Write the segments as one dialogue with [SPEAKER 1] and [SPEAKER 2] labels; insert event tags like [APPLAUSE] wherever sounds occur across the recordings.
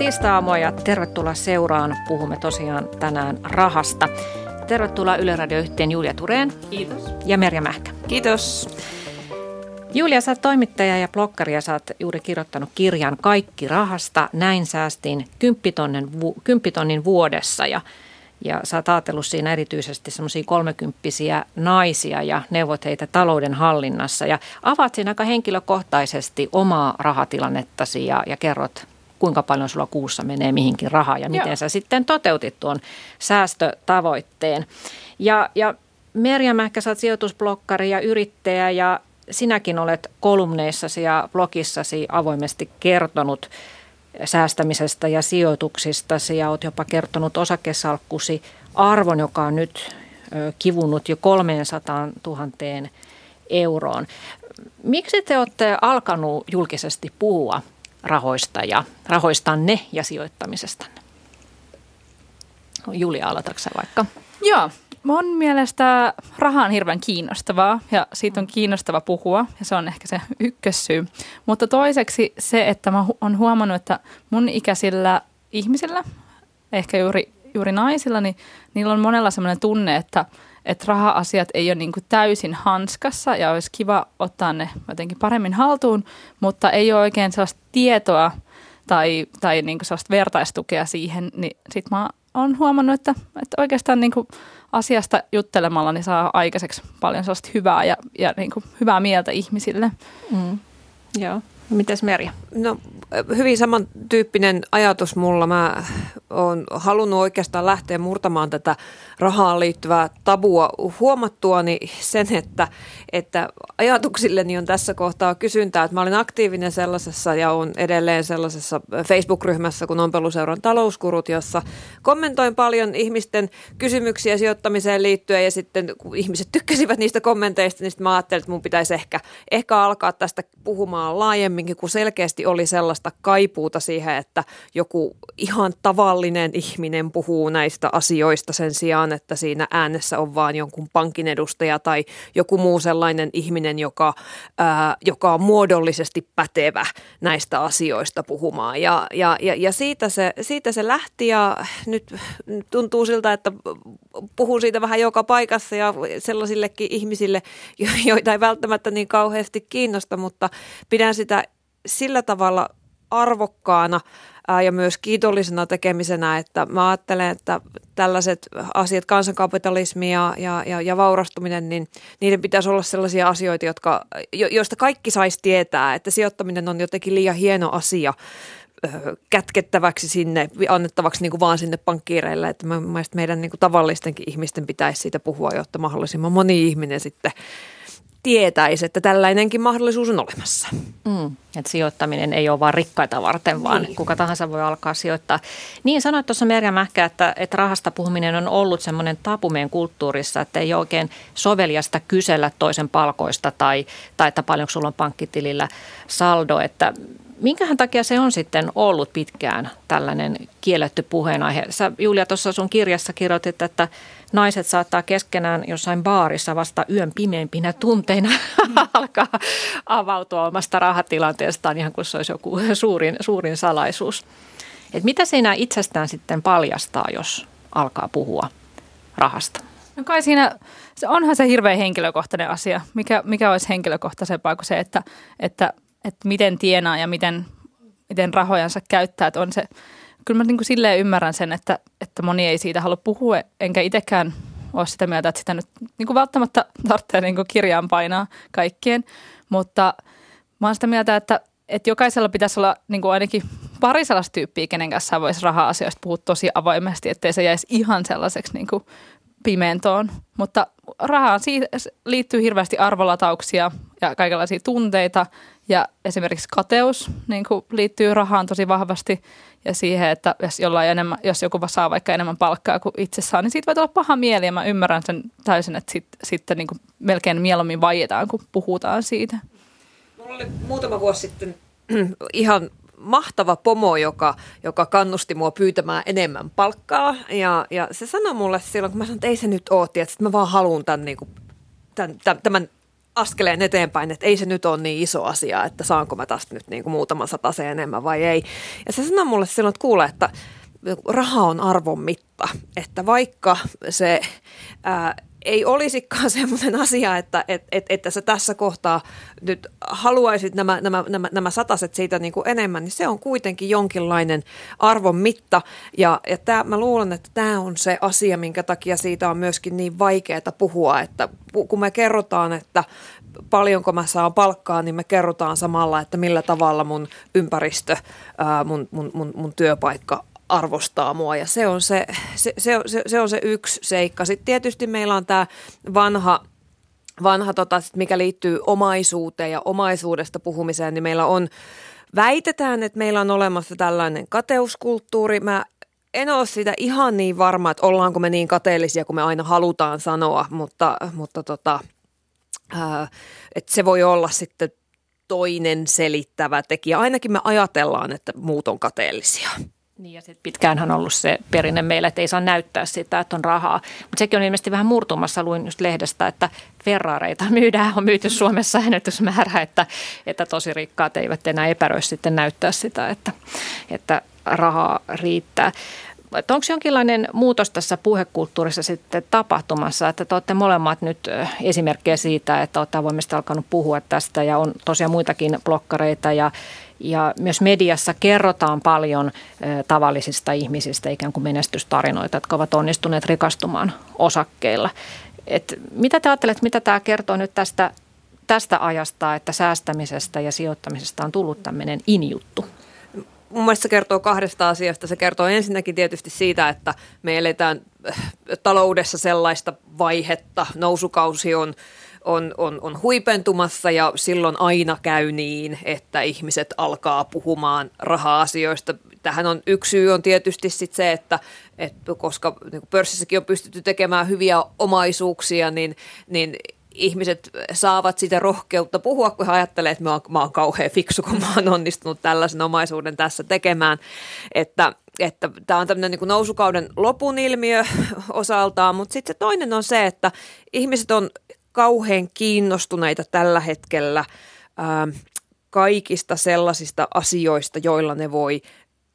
[SPEAKER 1] Tiistaamua ja tervetuloa seuraan. Puhumme tosiaan tänään rahasta. Tervetuloa Yle Radio Julia Tureen.
[SPEAKER 2] Kiitos.
[SPEAKER 1] Ja Merja Mähkä.
[SPEAKER 2] Kiitos.
[SPEAKER 1] Julia, sä toimittaja ja blokkari ja sä oot juuri kirjoittanut kirjan Kaikki rahasta. Näin säästin kymppitonnin vuodessa ja, ja sä oot ajatellut siinä erityisesti semmoisia kolmekymppisiä naisia ja neuvot heitä talouden hallinnassa. Ja avaat siinä aika henkilökohtaisesti omaa rahatilannettasi ja, ja kerrot kuinka paljon sulla kuussa menee mihinkin rahaa ja miten Joo. sä sitten toteutit tuon säästötavoitteen. Ja, ja Merja Mähkä, sä oot sijoitusblokkari ja yrittäjä ja sinäkin olet kolumneissasi ja blogissasi avoimesti kertonut säästämisestä ja sijoituksistasi ja olet jopa kertonut osakesalkkusi arvon, joka on nyt kivunut jo 300 000 euroon. Miksi te olette alkanut julkisesti puhua rahoista ja rahoistanne ja sijoittamisestanne? Julia, aloitatko vaikka?
[SPEAKER 2] Joo, mun mielestä raha on hirveän kiinnostavaa ja siitä on kiinnostava puhua ja se on ehkä se ykkössyy. Mutta toiseksi se, että mä oon huomannut, että mun ikäisillä ihmisillä, ehkä juuri, juuri naisilla, niin niillä on monella sellainen tunne, että, että raha-asiat ei ole niin kuin täysin hanskassa ja olisi kiva ottaa ne jotenkin paremmin haltuun, mutta ei ole oikein sellaista tietoa tai, tai niin kuin sellaista vertaistukea siihen, niin sit mä oon huomannut, että, että oikeastaan niin kuin asiasta juttelemalla niin saa aikaiseksi paljon sellaista hyvää ja, ja niin kuin hyvää mieltä ihmisille.
[SPEAKER 1] Mm. Joo. Mites Merja?
[SPEAKER 3] No hyvin samantyyppinen ajatus mulla. Mä oon halunnut oikeastaan lähteä murtamaan tätä rahaan liittyvää tabua huomattuani sen, että, että ajatuksilleni on tässä kohtaa kysyntää. Että mä olin aktiivinen sellaisessa ja on edelleen sellaisessa Facebook-ryhmässä kuin Ompeluseuran talouskurut, jossa kommentoin paljon ihmisten kysymyksiä sijoittamiseen liittyen ja sitten kun ihmiset tykkäsivät niistä kommenteista, niin sitten mä ajattelin, että mun pitäisi ehkä, ehkä alkaa tästä puhumaan laajemminkin, kun selkeästi oli sellaista kaipuuta siihen, että joku ihan tavallinen ihminen puhuu näistä asioista sen sijaan, että siinä äänessä on vaan jonkun pankin edustaja tai joku muu sellainen ihminen, joka, ää, joka on muodollisesti pätevä näistä asioista puhumaan. Ja, ja, ja, ja siitä, se, siitä se lähti ja nyt tuntuu siltä, että puhun siitä vähän joka paikassa ja sellaisillekin ihmisille, [LAUGHS] joita ei välttämättä niin kauheasti kiinnosta, mutta pidän sitä sillä tavalla arvokkaana ja myös kiitollisena tekemisenä, että mä ajattelen, että tällaiset asiat, kansankapitalismi ja, ja, ja, ja vaurastuminen, niin niiden pitäisi olla sellaisia asioita, jotka, jo, joista kaikki saisi tietää, että sijoittaminen on jotenkin liian hieno asia kätkettäväksi sinne, annettavaksi niin kuin vaan sinne pankkiireille, että mä, meidän niin kuin tavallistenkin ihmisten pitäisi siitä puhua, jotta mahdollisimman moni ihminen sitten tietäisi, että tällainenkin mahdollisuus on olemassa.
[SPEAKER 1] Mm, että sijoittaminen ei ole vain rikkaita varten, vaan niin. kuka tahansa voi alkaa sijoittaa. Niin sanoit tuossa Merja Mähkä, että, että rahasta puhuminen on ollut semmoinen tapu meidän kulttuurissa, että ei oikein soveliasta kysellä toisen palkoista tai, tai että paljonko sulla on pankkitilillä saldo. Että minkähän takia se on sitten ollut pitkään tällainen kielletty puheenaihe? Sä Julia tuossa sun kirjassa kirjoitit, että naiset saattaa keskenään jossain baarissa vasta yön pimeimpinä tunteina mm. [LAUGHS] alkaa avautua omasta rahatilanteestaan ihan kuin se olisi joku suurin, suurin salaisuus. Et mitä siinä itsestään sitten paljastaa, jos alkaa puhua rahasta?
[SPEAKER 2] No kai siinä, se onhan se hirveän henkilökohtainen asia. Mikä, mikä olisi henkilökohtaisempaa kuin se, että, että, että miten tienaa ja miten, miten rahojansa käyttää. Että on se kyllä mä niin kuin silleen ymmärrän sen, että, että moni ei siitä halua puhua, enkä itsekään ole sitä mieltä, että sitä nyt niin kuin välttämättä tarvitsee niin kuin kirjaan painaa kaikkien. Mutta mä oon sitä mieltä, että, että jokaisella pitäisi olla niin kuin ainakin pari sellaista tyyppiä, kenen kanssa voisi raha-asioista puhua tosi avoimesti, ettei se jäisi ihan sellaiseksi niin kuin pimentoon. Mutta rahaan liittyy hirveästi arvolatauksia ja kaikenlaisia tunteita ja esimerkiksi kateus niin kuin liittyy rahaan tosi vahvasti ja siihen, että jos, jollain enemmän, jos joku saa vaikka enemmän palkkaa kuin itse saa, niin siitä voi olla paha mieli ja mä ymmärrän sen täysin, että sit, sitten niin kuin melkein mieluummin vaietaan, kun puhutaan siitä.
[SPEAKER 3] Mulla oli muutama vuosi sitten [CLEARS THROAT] ihan mahtava pomo, joka, joka kannusti mua pyytämään enemmän palkkaa. Ja, ja se sanoi mulle silloin, kun mä sanoin, että ei se nyt ole, että mä vaan haluan tämän, niin kuin, tämän, tämän, tämän askeleen eteenpäin, että ei se nyt ole niin iso asia, että saanko mä tästä nyt niin kuin muutaman sataseen enemmän vai ei. Ja se sanoi mulle silloin, että kuule, että raha on arvon mitta, että vaikka se ää, ei olisikaan [LAUGHS] semmoinen asia, että, että, että, että sä tässä kohtaa nyt haluaisit nämä, nämä, nämä, nämä sataset siitä niin kuin enemmän, niin se on kuitenkin jonkinlainen arvon mitta. Ja, ja tää, mä luulen, että tämä on se asia, minkä takia siitä on myöskin niin vaikeaa puhua, että kun me kerrotaan, että paljonko mä saan palkkaa, niin me kerrotaan samalla, että millä tavalla mun ympäristö, mun, mun, mun, mun työpaikka arvostaa mua ja se on se, se, se, se, se, on se yksi seikka. Sitten tietysti meillä on tämä vanha vanha, tota, mikä liittyy omaisuuteen ja omaisuudesta puhumiseen, niin meillä on, väitetään, että meillä on olemassa tällainen kateuskulttuuri. Mä en ole sitä ihan niin varma, että ollaanko me niin kateellisia kuin me aina halutaan sanoa, mutta, mutta tota, että se voi olla sitten toinen selittävä tekijä. Ainakin me ajatellaan, että muut on kateellisia.
[SPEAKER 1] Niin ja sitten pitkäänhän on ollut se perinne meillä, että ei saa näyttää sitä, että on rahaa. Mutta sekin on ilmeisesti vähän murtumassa, luin just lehdestä, että Ferrareita [LAUGHS] myydään, on myyty Suomessa ennätysmäärä, että, että tosi rikkaat eivät enää epäröi sitten näyttää sitä, että, että rahaa riittää. Että onko jonkinlainen muutos tässä puhekulttuurissa sitten tapahtumassa, että te olette molemmat nyt esimerkkejä siitä, että olette avoimesti alkanut puhua tästä ja on tosiaan muitakin blokkareita ja, ja myös mediassa kerrotaan paljon tavallisista ihmisistä, ikään kuin menestystarinoita, jotka ovat onnistuneet rikastumaan osakkeilla. Et mitä te ajattelette, mitä tämä kertoo nyt tästä, tästä ajasta, että säästämisestä ja sijoittamisesta on tullut tämmöinen injuttu?
[SPEAKER 3] Mun mielestä se kertoo kahdesta asiasta. Se kertoo ensinnäkin tietysti siitä, että me eletään taloudessa sellaista vaihetta. Nousukausi on on, on, on huipentumassa ja silloin aina käy niin, että ihmiset alkaa puhumaan raha-asioista. Tähän on yksi syy on tietysti sit se, että, että koska niin pörssissäkin on pystytty tekemään hyviä omaisuuksia, niin, niin ihmiset saavat sitä rohkeutta puhua, kun he ajattelee, että mä oon, mä oon kauhean fiksu, kun mä oon onnistunut tällaisen omaisuuden tässä tekemään. Että että tämä on tämmöinen niin nousukauden lopun ilmiö [LAUGHS] osaltaan, mutta sitten se toinen on se, että ihmiset on kauhean kiinnostuneita tällä hetkellä ää, kaikista sellaisista asioista, joilla ne voi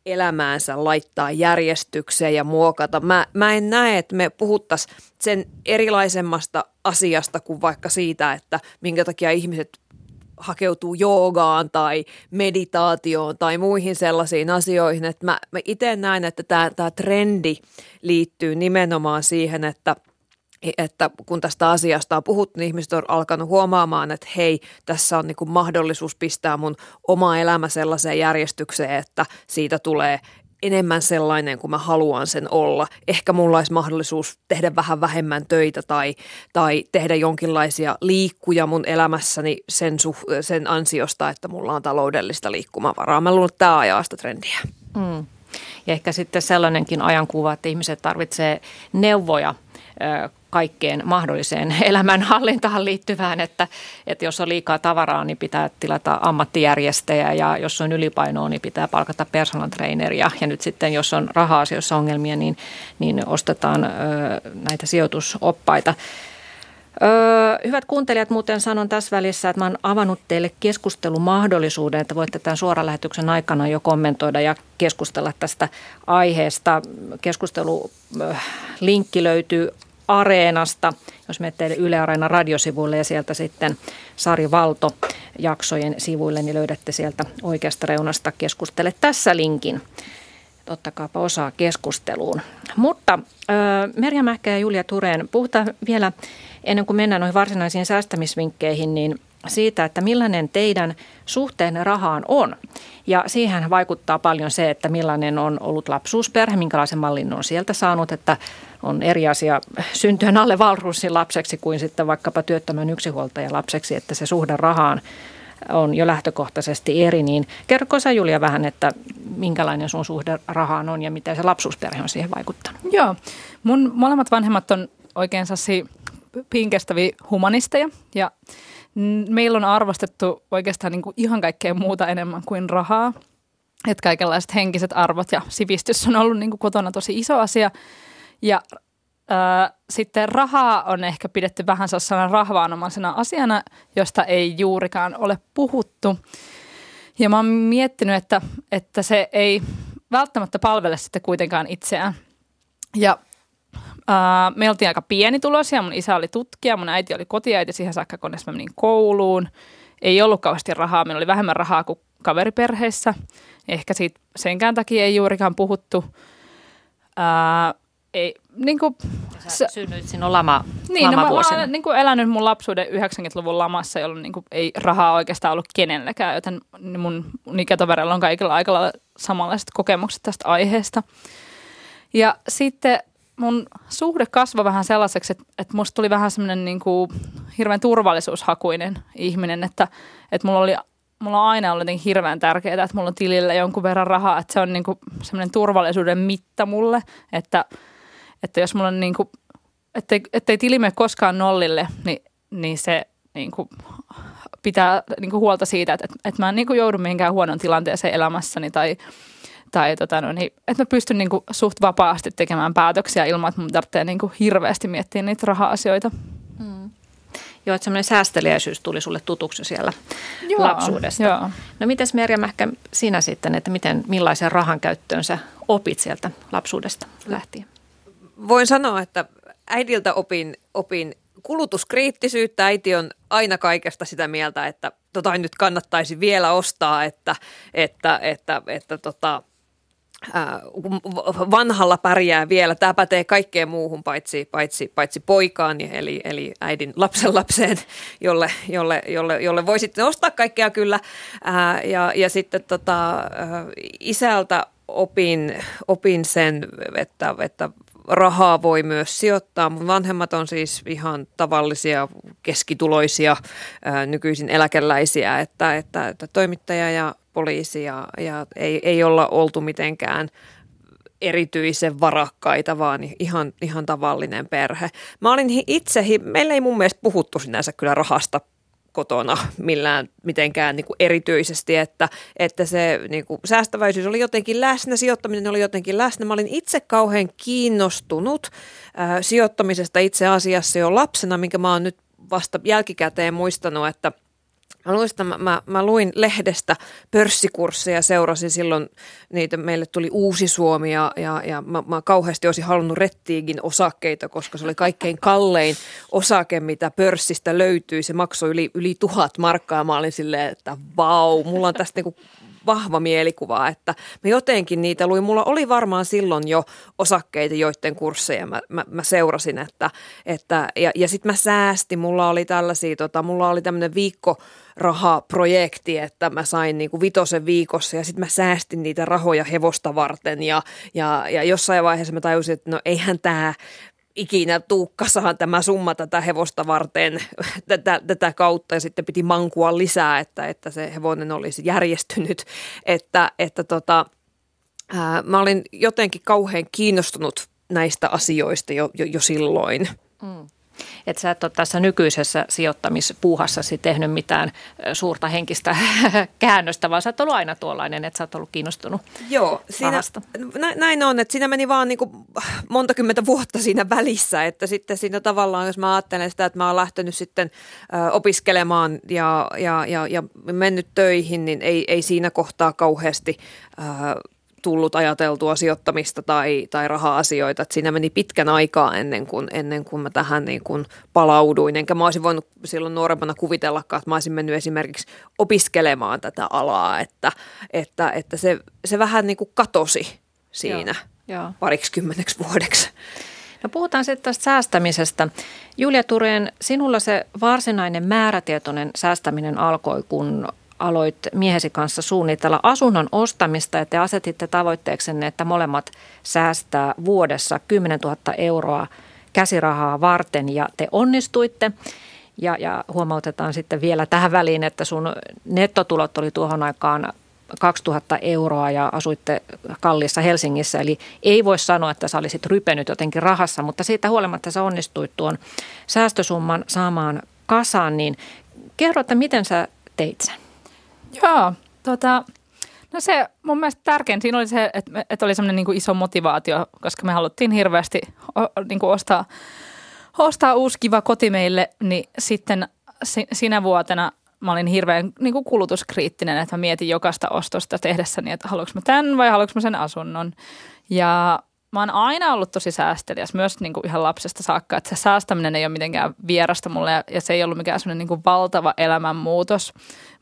[SPEAKER 3] elämäänsä laittaa järjestykseen ja muokata. Mä, mä en näe, että me puhuttaisiin sen erilaisemmasta asiasta kuin vaikka siitä, että minkä takia ihmiset hakeutuu joogaan tai meditaatioon tai muihin sellaisiin asioihin. Että mä, mä itse näen, että tämä, trendi liittyy nimenomaan siihen, että – että kun tästä asiasta on puhuttu, niin ihmiset on alkanut huomaamaan, että hei, tässä on niin kuin mahdollisuus pistää mun oma elämä sellaiseen järjestykseen, että siitä tulee enemmän sellainen kuin mä haluan sen olla. Ehkä mulla olisi mahdollisuus tehdä vähän vähemmän töitä tai, tai tehdä jonkinlaisia liikkuja mun elämässäni sen, suh, sen ansiosta, että mulla on taloudellista liikkumavaraa. Mä luulen, että tämä ajaa sitä trendiä. Mm.
[SPEAKER 1] Ja ehkä sitten sellainenkin ajankuva, että ihmiset tarvitsee neuvoja kaikkeen mahdolliseen [LAUGHS] elämänhallintaan liittyvään, että, että jos on liikaa tavaraa, niin pitää tilata ammattijärjestäjä ja jos on ylipainoa, niin pitää palkata personal traineria ja nyt sitten jos on raha-asioissa ongelmia, niin, niin ostetaan ö, näitä sijoitusoppaita. Öö, hyvät kuuntelijat, muuten sanon tässä välissä, että mä oon avannut teille keskustelumahdollisuuden, että voitte tämän suoralähetyksen aikana jo kommentoida ja keskustella tästä aiheesta. Keskustelulinkki löytyy Areenasta, jos menette Yle Areena radiosivuille ja sieltä sitten Sari Valto jaksojen sivuille, niin löydätte sieltä oikeasta reunasta keskustele tässä linkin. Ottakaapa osaa keskusteluun. Mutta Merja Mähkä ja Julia Tureen, puhutaan vielä ennen kuin mennään noihin varsinaisiin säästämisvinkkeihin, niin siitä, että millainen teidän suhteenne rahaan on. Ja siihen vaikuttaa paljon se, että millainen on ollut lapsuusperhe, minkälaisen mallin on sieltä saanut, että on eri asia syntyä alle Valrussin lapseksi kuin sitten vaikkapa työttömän yksinhuoltajan lapseksi, että se suhde rahaan on jo lähtökohtaisesti eri, niin kerro sä Julia vähän, että minkälainen sun suhde rahaan on ja miten se lapsuusperhe on siihen vaikuttanut?
[SPEAKER 2] Joo, mun molemmat vanhemmat on oikein sassi pinkestäviä humanisteja ja meillä on arvostettu oikeastaan niin kuin ihan kaikkea muuta enemmän kuin rahaa. Että kaikenlaiset henkiset arvot ja sivistys on ollut niin kuin kotona tosi iso asia. Ja sitten rahaa on ehkä pidetty vähän sellaisena rahvaanomaisena asiana, josta ei juurikaan ole puhuttu. Ja mä oon miettinyt, että, että se ei välttämättä palvele sitten kuitenkaan itseään. Ja ää, me oltiin aika pienituloisia. Mun isä oli tutkija, mun äiti oli kotiäiti siihen saakka, kunnes mä menin kouluun. Ei ollut kauheasti rahaa, meillä oli vähemmän rahaa kuin kaveriperheissä. Ehkä siitä senkään takia ei juurikaan puhuttu. Ää, ei, niin kuin,
[SPEAKER 1] Sä synnyit sinun lama,
[SPEAKER 2] niin, no, mä, mä olen niin kuin elänyt mun lapsuuden 90-luvun lamassa, jolloin niin kuin, ei rahaa oikeastaan ollut kenelläkään, joten mun ikätovereilla on kaikilla aika samanlaiset kokemukset tästä aiheesta. Ja sitten mun suhde kasvoi vähän sellaiseksi, että, että musta tuli vähän semmoinen niin kuin hirveän turvallisuushakuinen ihminen, että, että mulla oli mulla on aina ollut jotenkin hirveän tärkeää, että mulla on tilillä jonkun verran rahaa, että se on niin kuin semmoinen turvallisuuden mitta mulle, että, että jos mulla on niin kuin, ettei, ettei tili mene koskaan nollille, niin, niin se niin kuin pitää niin kuin huolta siitä, että, että mä en niin kuin joudu mihinkään huonon tilanteeseen elämässäni tai, tai tota, no, niin, että mä pystyn niin kuin suht vapaasti tekemään päätöksiä ilman, että mun tarvitsee niin kuin hirveästi miettiä niitä raha-asioita. Mm.
[SPEAKER 1] Joo, että semmoinen säästeliäisyys tuli sulle tutuksi siellä joo, lapsuudesta. Joo. No mites Merja Mähkä sinä sitten, että miten, millaisen rahan käyttöön sä opit sieltä lapsuudesta lähtien?
[SPEAKER 3] Voin sanoa, että äidiltä opin, opin kulutuskriittisyyttä. Äiti on aina kaikesta sitä mieltä, että tota nyt kannattaisi vielä ostaa, että, että, että, että tota, vanhalla pärjää vielä. Tämä pätee kaikkeen muuhun paitsi, paitsi, paitsi poikaan, eli, eli äidin lapsen lapseen, jolle, jolle, jolle, jolle voi sitten ostaa kaikkea kyllä. Ää, ja, ja sitten tota, isältä opin, opin sen, että, että rahaa voi myös sijoittaa. Mun vanhemmat on siis ihan tavallisia keskituloisia ää, nykyisin eläkeläisiä, että, että, että toimittaja ja poliisi ja, ja ei, ei olla oltu mitenkään erityisen varakkaita, vaan ihan, ihan tavallinen perhe. Mä olin itse, meillä ei mun mielestä puhuttu sinänsä kyllä rahasta kotona millään mitenkään niin kuin erityisesti, että, että se niin kuin säästäväisyys oli jotenkin läsnä, sijoittaminen oli jotenkin läsnä. Mä olin itse kauhean kiinnostunut äh, sijoittamisesta itse asiassa jo lapsena, minkä mä oon nyt vasta jälkikäteen muistanut, että – Mä, muistan, mä, mä, mä luin lehdestä pörssikursseja, seurasin silloin niitä, meille tuli Uusi Suomi ja, ja, ja mä, mä kauheasti olisin halunnut Rettiigin osakkeita, koska se oli kaikkein kallein osake, mitä pörssistä löytyi. Se maksoi yli, yli tuhat markkaa. Mä olin silleen, että vau, mulla on tästä niinku vahva mielikuva, että mä jotenkin niitä luin. Mulla oli varmaan silloin jo osakkeita, joiden kursseja mä, mä, mä seurasin, että, että ja, ja sitten mä säästin. Mulla oli tällaisia, tota, mulla oli tämmöinen viikko rahaprojekti, että mä sain niin kuin vitosen viikossa ja sitten mä säästin niitä rahoja hevosta varten ja, ja, ja jossain vaiheessa mä tajusin, että no eihän tämä ikinä tuukkasaan tämä summa tätä hevosta varten [LAUGHS] tätä, tätä kautta ja sitten piti mankua lisää, että, että se hevonen olisi järjestynyt, että, että tota, ää, mä olin jotenkin kauhean kiinnostunut näistä asioista jo, jo, jo silloin. Mm.
[SPEAKER 1] Että sä et ole tässä nykyisessä sijoittamispuuhassasi tehnyt mitään suurta henkistä [LAUGHS] käännöstä, vaan sä oot ollut aina tuollainen, että sä oot ollut kiinnostunut
[SPEAKER 3] Joo, siinä, näin on, että siinä meni vaan niin kuin monta kymmentä vuotta siinä välissä, että sitten siinä tavallaan, jos mä ajattelen sitä, että mä oon lähtenyt sitten opiskelemaan ja, ja, ja, ja mennyt töihin, niin ei, ei siinä kohtaa kauheasti ö, tullut ajateltua sijoittamista tai, tai raha-asioita. Että siinä meni pitkän aikaa ennen kuin, ennen kuin mä tähän niin kuin palauduin. Enkä mä olisin voinut silloin nuorempana kuvitellakaan, että mä olisin mennyt esimerkiksi opiskelemaan tätä alaa. Että, että, että se, se vähän niin kuin katosi siinä Joo. Joo. pariksi kymmeneksi vuodeksi.
[SPEAKER 1] No puhutaan sitten tästä säästämisestä. Julia Tureen, sinulla se varsinainen määrätietoinen säästäminen alkoi, kun aloit miehesi kanssa suunnitella asunnon ostamista ja te asetitte tavoitteeksenne, että molemmat säästää vuodessa 10 000 euroa käsirahaa varten ja te onnistuitte. Ja, ja huomautetaan sitten vielä tähän väliin, että sun nettotulot oli tuohon aikaan 2000 euroa ja asuitte kalliissa Helsingissä. Eli ei voi sanoa, että sä olisit rypenyt jotenkin rahassa, mutta siitä huolimatta sä onnistuit tuon säästösumman saamaan kasaan. Niin kerro, että miten sä teit sen?
[SPEAKER 2] Joo, tota, No se mun mielestä tärkein siinä oli se, että, että oli semmoinen niin iso motivaatio, koska me haluttiin hirveästi niin kuin ostaa, ostaa uusi kiva koti meille, niin sitten sinä vuotena mä olin hirveän niin kuin kulutuskriittinen, että mä mietin jokaista ostosta tehdessäni, että haluanko mä tämän vai haluanko mä sen asunnon. Ja mä oon aina ollut tosi säästeliäs, myös niin kuin ihan lapsesta saakka, että se säästäminen ei ole mitenkään vierasta mulle ja, ja se ei ollut mikään semmoinen niin valtava elämänmuutos,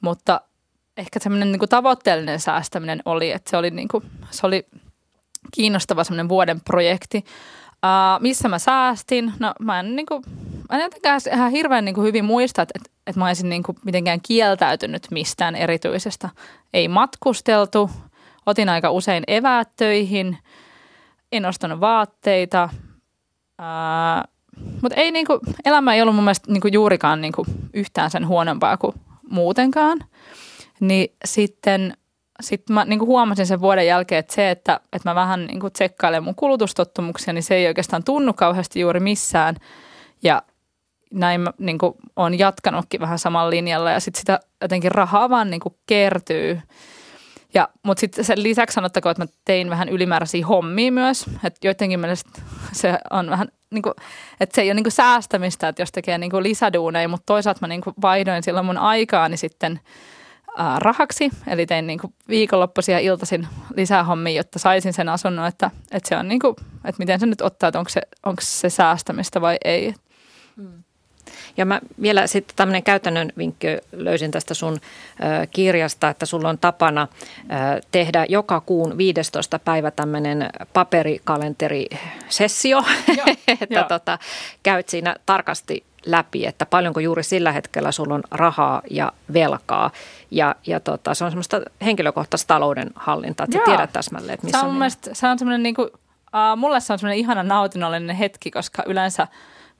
[SPEAKER 2] mutta ehkä semmoinen niin tavoitteellinen säästäminen oli, että se oli, niin kuin, se oli kiinnostava semmoinen vuoden projekti. Uh, missä mä säästin? No mä en, niin kuin, mä en jotenkään ihan hirveän niin kuin hyvin muista, että, että, että mä olisin niin kuin mitenkään kieltäytynyt mistään erityisestä. Ei matkusteltu, otin aika usein eväät töihin, en ostanut vaatteita, uh, mutta ei niinku, elämä ei ollut mun mielestä niinku juurikaan niinku yhtään sen huonompaa kuin muutenkaan. Niin sitten sit mä niin kuin huomasin sen vuoden jälkeen, että se, että, että mä vähän niin kuin tsekkailen mun kulutustottumuksia, niin se ei oikeastaan tunnu kauheasti juuri missään. Ja näin mä niin kuin olen jatkanutkin vähän samalla linjalla ja sitten sitä jotenkin rahaa vaan niin kuin kertyy. Ja, mutta sitten sen lisäksi sanottakoon, että mä tein vähän ylimääräisiä hommia myös. Että joidenkin mielestä se on vähän, niin kuin, että se ei ole niin kuin säästämistä, että jos tekee niin kuin lisäduuneja, mutta toisaalta mä niin kuin vaihdoin silloin mun aikaani sitten – ää, rahaksi. Eli tein niin kuin viikonloppuisia iltaisin lisää hommia, jotta saisin sen asunnon, että, että se on niin kuin, että miten se nyt ottaa, että onko se, onko se säästämistä vai ei.
[SPEAKER 1] Mm. Ja mä vielä sitten tämmöinen käytännön vinkki löysin tästä sun ö, kirjasta, että sulla on tapana ö, tehdä joka kuun 15 päivä tämmöinen paperikalenterisessio, [LAUGHS] että tota, käyt siinä tarkasti läpi, että paljonko juuri sillä hetkellä sulla on rahaa ja velkaa. Ja, ja tota, se on semmoista henkilökohtaista talouden hallintaa, että tiedät täsmälleen, että missä
[SPEAKER 2] se on.
[SPEAKER 1] on
[SPEAKER 2] se on semmoinen niin kuin, uh, mulle se on semmoinen ihana nautinnollinen hetki, koska yleensä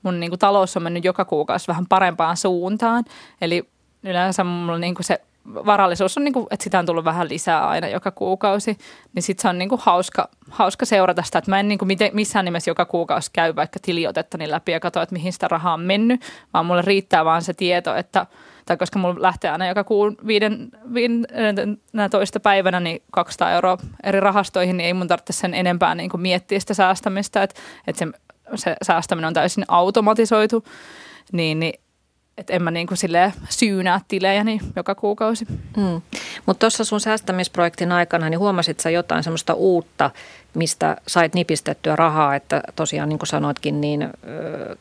[SPEAKER 2] mun niin kuin, talous on mennyt joka kuukausi vähän parempaan suuntaan. Eli yleensä mulla niin kuin se varallisuus on, niin kuin, että sitä on tullut vähän lisää aina joka kuukausi, niin sitten se on niin kuin hauska, hauska seurata sitä, että mä en niin kuin missään nimessä joka kuukausi käy vaikka tiliotettani läpi ja katso, että mihin sitä rahaa on mennyt, vaan mulle riittää vaan se tieto, että tai koska mulla lähtee aina joka kuun viiden, viiden toista päivänä niin 200 euroa eri rahastoihin, niin ei mun tarvitse sen enempää niin kuin miettiä sitä säästämistä, että, että se, se säästäminen on täysin automatisoitu, niin, niin että en mä niin kuin syynää tilejäni joka kuukausi. Mm.
[SPEAKER 1] Mutta tuossa sun säästämisprojektin aikana niin huomasit sä jotain semmoista uutta, mistä sait nipistettyä rahaa, että tosiaan niin kuin sanoitkin, niin ö,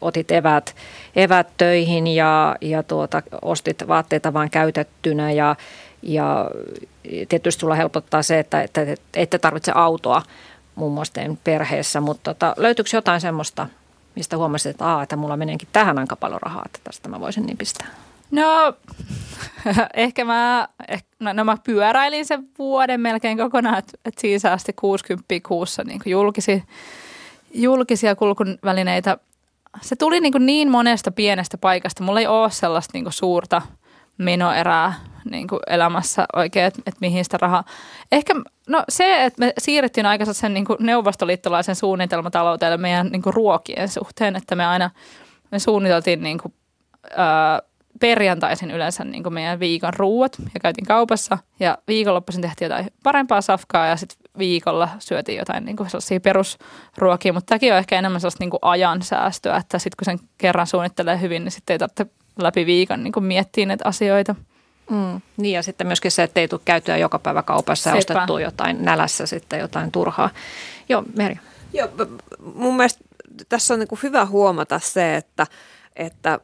[SPEAKER 1] otit evät, evät töihin ja, ja tuota, ostit vaatteita vain käytettynä ja, ja tietysti sulla helpottaa se, että, että, että ette tarvitse autoa muun muassa perheessä, mutta tota, löytyykö jotain semmoista – mistä huomasit, että, aa, että mulla meneekin tähän aika paljon rahaa, että tästä mä voisin nipistää?
[SPEAKER 2] No, [LAUGHS] ehkä mä, no, no mä pyöräilin sen vuoden melkein kokonaan, että, että siinä säästi 60 kuussa niin julkisi, julkisia kulkuvälineitä. Se tuli niin, niin monesta pienestä paikasta. Mulla ei ole sellaista niin suurta menoerää niin kuin elämässä oikein, että, että mihin sitä rahaa. Ehkä no se, että me siirrettiin aikansa sen niin kuin neuvostoliittolaisen suunnitelmatalouteen meidän niin kuin ruokien suhteen, että me aina me suunniteltiin niin kuin, ää, perjantaisin yleensä niin kuin meidän viikon ruuat ja käytiin kaupassa ja viikonloppuisin tehtiin jotain parempaa safkaa ja sitten viikolla syötiin jotain niin kuin sellaisia perusruokia, mutta tämäkin on ehkä enemmän sellaista niin kuin ajan säästöä, että sitten kun sen kerran suunnittelee hyvin, niin sitten ei tarvitse läpi viikon niin kuin miettiä näitä asioita.
[SPEAKER 1] Mm. Niin ja sitten myöskin se, että ei tule käytyä joka päivä kaupassa ja ostettua jotain nälässä sitten jotain turhaa. Joo, Merja.
[SPEAKER 3] Joo, mun mielestä tässä on niin hyvä huomata se, että, että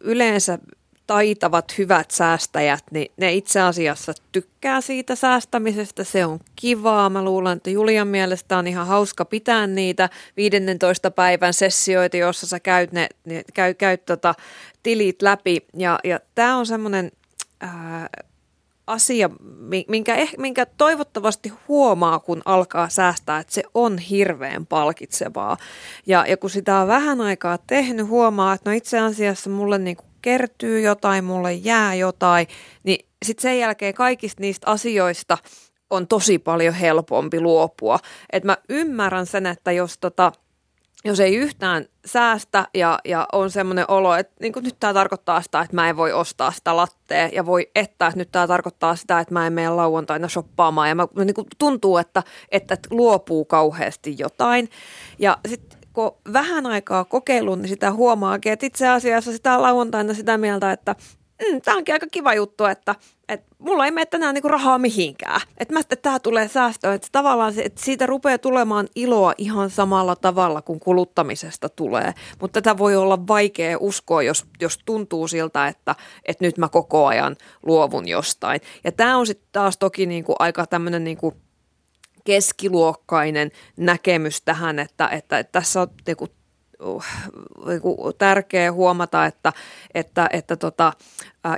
[SPEAKER 3] yleensä taitavat, hyvät säästäjät, niin ne itse asiassa tykkää siitä säästämisestä. Se on kivaa. Mä luulen, että Julian mielestä on ihan hauska pitää niitä 15 päivän sessioita, jossa sä käyt, ne, ne, käy, käyt tota, tilit läpi. Ja, ja tämä on semmoinen asia, minkä, eh, minkä toivottavasti huomaa, kun alkaa säästää, että se on hirveän palkitsevaa. Ja, ja kun sitä on vähän aikaa tehnyt, huomaa, että no itse asiassa mulle niin kuin kertyy jotain, mulle jää jotain, niin sitten sen jälkeen kaikista niistä asioista on tosi paljon helpompi luopua. Et mä ymmärrän sen, että jos tota, jos ei yhtään säästä ja, ja on semmoinen olo, että niin nyt tämä tarkoittaa sitä, että mä en voi ostaa sitä lattea ja voi että, että nyt tämä tarkoittaa sitä, että mä en mene lauantaina shoppaamaan ja mä, niin kuin tuntuu, että, että luopuu kauheasti jotain. Ja sitten kun vähän aikaa kokeilun, niin sitä huomaakin, että itse asiassa sitä lauantaina sitä mieltä, että mm, tämä onkin aika kiva juttu, että, että mulla ei mene tänään niinku rahaa mihinkään. Että mä että tämä tulee säästöön, että tavallaan se, että siitä rupeaa tulemaan iloa ihan samalla tavalla kuin kuluttamisesta tulee. Mutta tätä voi olla vaikea uskoa, jos, jos tuntuu siltä, että, että nyt mä koko ajan luovun jostain. Ja tämä on sitten taas toki niinku aika tämmöinen niinku keskiluokkainen näkemys tähän, että, että, että tässä on niinku Uh, niinku tärkeä huomata, että, että, että tota,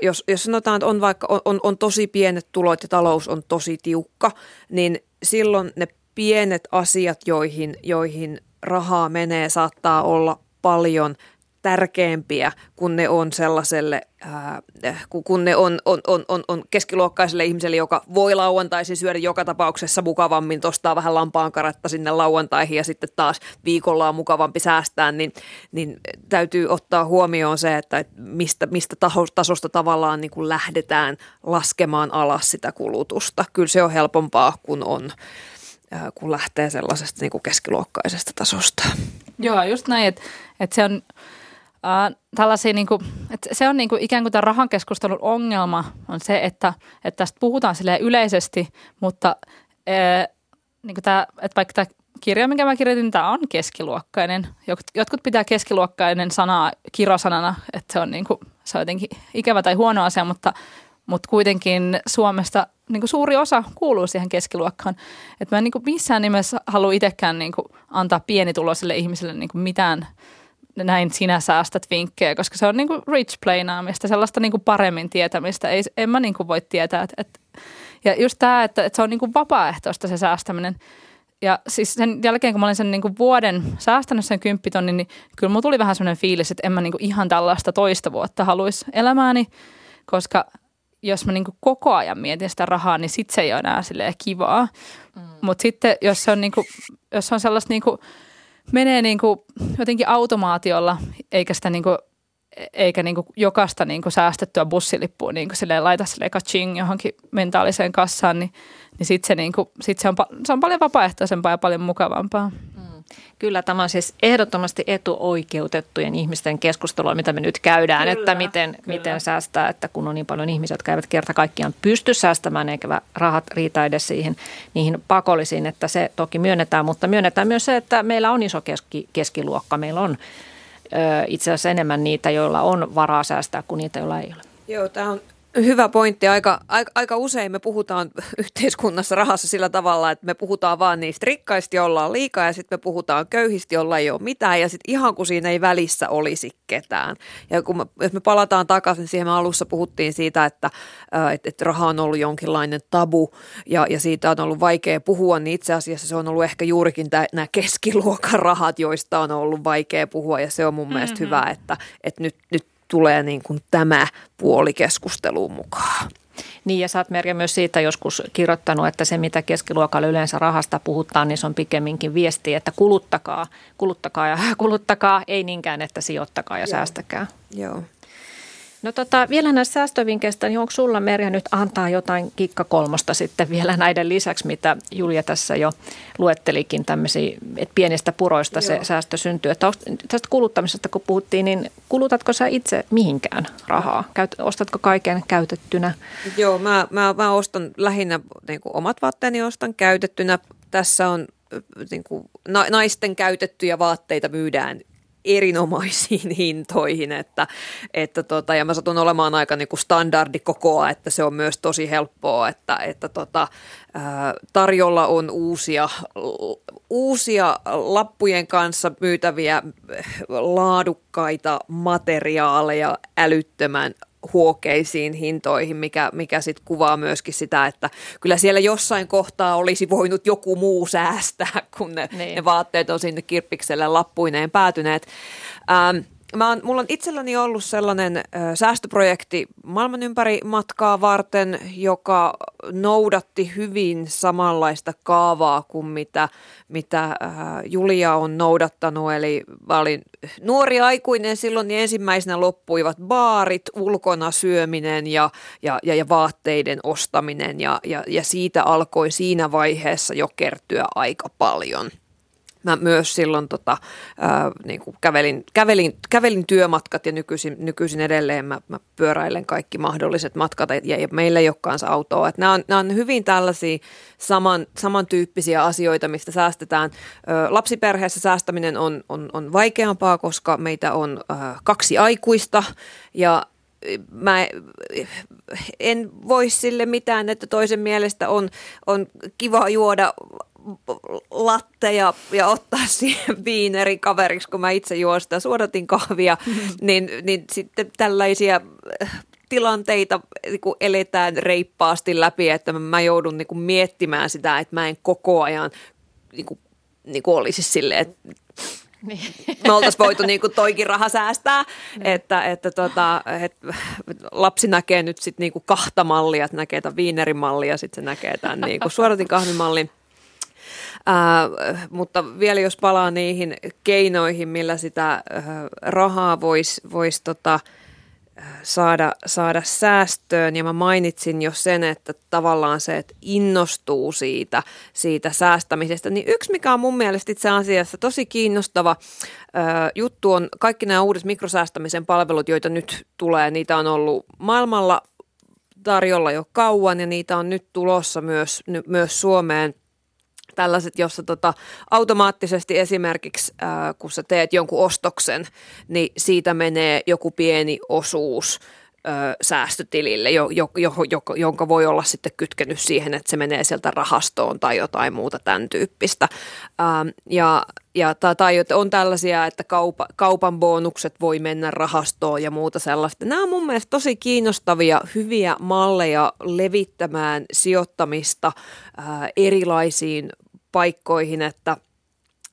[SPEAKER 3] jos, jos sanotaan, että on vaikka on, on, on tosi pienet tulot ja talous on tosi tiukka, niin silloin ne pienet asiat, joihin, joihin rahaa menee, saattaa olla paljon tärkeämpiä, kun ne on sellaiselle, ää, kun ne on, on, on, on, on keskiluokkaiselle ihmiselle, joka voi lauantaisin syödä joka tapauksessa mukavammin, tostaa vähän lampaankaratta sinne lauantaihin ja sitten taas viikolla on mukavampi säästää, niin, niin täytyy ottaa huomioon se, että mistä, mistä tasosta tavallaan niin kuin lähdetään laskemaan alas sitä kulutusta. Kyllä se on helpompaa, kun on kun lähtee sellaisesta niin kuin keskiluokkaisesta tasosta.
[SPEAKER 2] Joo, just näin, että, että se on Tällaisia, niin kuin, että se on niin kuin ikään kuin tämän rahan keskustelun ongelma on se, että, että tästä puhutaan yleisesti, mutta niin kuin tämä, että vaikka tämä kirja, minkä mä kirjoitin, tämä on keskiluokkainen. Jotkut pitää keskiluokkainen sanaa kirosanana, että se on, niin kuin, se on jotenkin ikävä tai huono asia, mutta, mutta kuitenkin Suomesta niin kuin suuri osa kuuluu siihen keskiluokkaan. Että mä en niin kuin missään nimessä halua itsekään niin kuin antaa pienituloisille ihmisille niin kuin mitään – näin sinä säästät vinkkejä, koska se on niin kuin rich plainaamista, sellaista niin kuin paremmin tietämistä. Ei, en mä niin kuin voi tietää. Että, että, ja just tämä, että, että se on niin kuin vapaaehtoista se säästäminen. Ja siis sen jälkeen, kun mä olin sen niin kuin vuoden säästänyt sen kymppitonnin, niin kyllä mulla tuli vähän sellainen fiilis, että en mä niin kuin ihan tällaista toista vuotta haluaisi elämääni, koska jos mä niin kuin koko ajan mietin sitä rahaa, niin sit se ei ole enää kivaa. Mm. Mutta sitten, jos se on, niin kuin, jos on sellaista niin kuin, menee niin kuin jotenkin automaatiolla, eikä sitä niin kuin, eikä niin kuin jokaista niin kuin säästettyä bussilippua niin kuin silleen laita silleen kaching johonkin mentaaliseen kassaan, niin, niin sitten se, niin kuin, sit se, on, se on paljon vapaaehtoisempaa ja paljon mukavampaa.
[SPEAKER 1] Kyllä tämä on siis ehdottomasti etuoikeutettujen ihmisten keskustelua, mitä me nyt käydään, kyllä, että miten, miten säästää, että kun on niin paljon ihmisiä, jotka eivät kerta kaikkiaan pysty säästämään eikä rahat riitä edes siihen, niihin pakollisiin, että se toki myönnetään, mutta myönnetään myös se, että meillä on iso keski, keskiluokka, meillä on itse asiassa enemmän niitä, joilla on varaa säästää kuin niitä, joilla ei ole.
[SPEAKER 3] Joo, tämä on Hyvä pointti. Aika, aika, aika usein me puhutaan [LAUGHS] yhteiskunnassa rahassa sillä tavalla, että me puhutaan vaan niistä rikkaista, joilla on liikaa ja sitten me puhutaan köyhistä, joilla ei ole mitään ja sitten ihan kuin siinä ei välissä olisi ketään. Ja kun me, jos me palataan takaisin siihen, me alussa puhuttiin siitä, että, että, että raha on ollut jonkinlainen tabu ja, ja siitä on ollut vaikea puhua, niin itse asiassa se on ollut ehkä juurikin tämä, nämä keskiluokan rahat, joista on ollut vaikea puhua ja se on mun mm-hmm. mielestä hyvä, että, että nyt, nyt tulee niin kuin tämä puoli keskusteluun mukaan.
[SPEAKER 1] Niin ja sä oot Merja myös siitä joskus kirjoittanut, että se mitä keskiluokalle yleensä rahasta puhutaan, niin se on pikemminkin viesti, että kuluttakaa, kuluttakaa ja [LAUGHS] kuluttakaa, ei niinkään, että sijoittakaa ja Joo. säästäkää.
[SPEAKER 3] Joo.
[SPEAKER 1] No tota, vielä näistä säästövinkkeistä, niin onko sulla Merja nyt antaa jotain kikka kolmosta sitten vielä näiden lisäksi, mitä Julia tässä jo luettelikin tämmöisiä, että pienistä puroista Joo. se säästö syntyy. Että tästä kuluttamisesta kun puhuttiin, niin kulutatko sä itse mihinkään rahaa? Käyt, ostatko kaiken käytettynä?
[SPEAKER 3] Joo, mä, mä, mä ostan lähinnä niin kuin omat vaatteeni ostan käytettynä. Tässä on niin kuin, naisten käytettyjä vaatteita myydään erinomaisiin [LAUGHS] hintoihin, että, että tota, ja mä satun olemaan aika niin kuin standardikokoa, että se on myös tosi helppoa, että, että tota, tarjolla on uusia, uusia lappujen kanssa myytäviä laadukkaita materiaaleja älyttömän huokeisiin hintoihin, mikä, mikä sitten kuvaa myöskin sitä, että kyllä siellä jossain kohtaa olisi voinut joku muu säästää, [LAUGHS] kun ne, niin. ne vaatteet on sinne kirppikselle lappuineen päätyneet. Ähm, mä oon, mulla on itselläni ollut sellainen ö, säästöprojekti maailman ympäri matkaa varten, joka noudatti hyvin samanlaista kaavaa kuin mitä, mitä ö, Julia on noudattanut. Eli mä olin nuori aikuinen silloin, niin ensimmäisenä loppuivat baarit, ulkona syöminen ja, ja, ja, ja vaatteiden ostaminen ja, ja, ja siitä alkoi siinä vaiheessa jo kertyä aika paljon – Mä myös silloin tota, ää, niin kuin kävelin, kävelin, kävelin työmatkat ja nykyisin, nykyisin edelleen mä, mä pyöräilen kaikki mahdolliset matkat ja, meillä ei ole autoa. Et nämä, on, nämä on hyvin tällaisia saman, samantyyppisiä asioita, mistä säästetään. Ö, lapsiperheessä säästäminen on, on, on vaikeampaa, koska meitä on ö, kaksi aikuista ja mä en voi sille mitään, että toisen mielestä on, on kiva juoda latteja ja ottaa [LAUGHS] siihen viineri kaveriksi, kun mä itse juon sitä suodatin kahvia, niin, niin sitten tällaisia äh, tilanteita niin kun eletään reippaasti läpi, että mä joudun niin kuin miettimään sitä, että mä en koko ajan niin kuin, niin kuin olisi silleen, että niin. Me oltaisiin voitu niin kuin toikin raha säästää, niin. että, että tota, et, lapsi näkee nyt sitten niin kuin kahta mallia, että näkee tämän viinerimallia ja sitten se näkee tämän niin kuin suoratin kahvimallin. Äh, mutta vielä jos palaa niihin keinoihin, millä sitä äh, rahaa voisi vois tota, saada, saada säästöön. Ja mä mainitsin jo sen, että tavallaan se, että innostuu siitä, siitä säästämisestä. Niin yksi, mikä on mun mielestä itse asiassa tosi kiinnostava ö, juttu on kaikki nämä uudet mikrosäästämisen palvelut, joita nyt tulee. Niitä on ollut maailmalla tarjolla jo kauan ja niitä on nyt tulossa myös, myös Suomeen – tällaiset, jossa tota, automaattisesti esimerkiksi ää, kun sä teet jonkun ostoksen, niin siitä menee joku pieni osuus ö, säästötilille, jo, jo, jo, jo, jonka voi olla sitten kytkenyt siihen, että se menee sieltä rahastoon tai jotain muuta tämän tyyppistä. Ähm, ja ja, tai, tai on tällaisia, että kaupa, kaupan bonukset voi mennä rahastoon ja muuta sellaista. Nämä on mun mielestä tosi kiinnostavia, hyviä malleja levittämään sijoittamista ää, erilaisiin paikkoihin, että,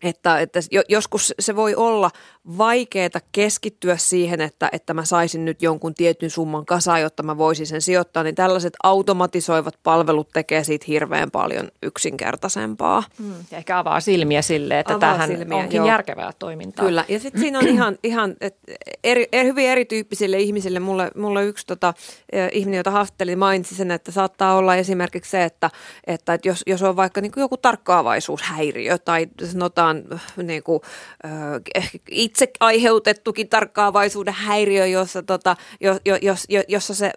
[SPEAKER 3] että, että joskus se voi olla vaikeaa keskittyä siihen, että, että mä saisin nyt jonkun tietyn summan kasaan, jotta mä voisin sen sijoittaa, niin tällaiset automatisoivat palvelut tekee siitä hirveän paljon yksinkertaisempaa.
[SPEAKER 1] Mm, ja ehkä avaa silmiä sille, että avaa tämähän silmiä, onkin joo. järkevää toimintaa.
[SPEAKER 3] Kyllä, ja sitten siinä on ihan, ihan et eri, eri, hyvin erityyppisille ihmisille. Mulle, mulle yksi tota, e, ihminen, jota haastattelin, mainitsi sen, että saattaa olla esimerkiksi se, että, että, että jos, jos on vaikka niin joku tarkkaavaisuushäiriö tai sanotaan niin kuin, äh, itse aiheutettukin tarkkaavaisuuden häiriö, jossa, tota, jos, jos, jossa se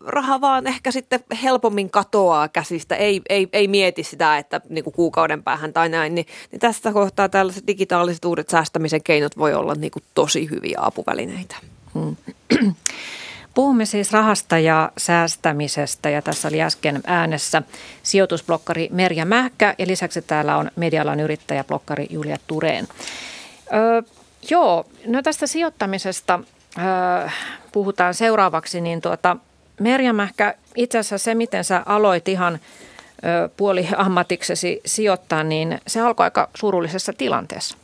[SPEAKER 3] raha vaan ehkä sitten helpommin katoaa käsistä, ei, ei, ei mieti sitä, että niin kuin kuukauden päähän tai näin, niin, niin tästä kohtaa tällaiset digitaaliset uudet säästämisen keinot voi olla niin kuin tosi hyviä apuvälineitä. Hmm. [CLEARS THROAT]
[SPEAKER 1] Puhumme siis rahasta ja säästämisestä ja tässä oli äsken äänessä sijoitusblokkari Merja Mähkä ja lisäksi täällä on medialan yrittäjäblokkari Julia Tureen. Öö, Joo, no tästä sijoittamisesta äh, puhutaan seuraavaksi, niin tuota, Merja Mähkä, itse asiassa se, miten sä aloit ihan äh, puoli ammatiksesi sijoittaa, niin se alkoi aika surullisessa tilanteessa.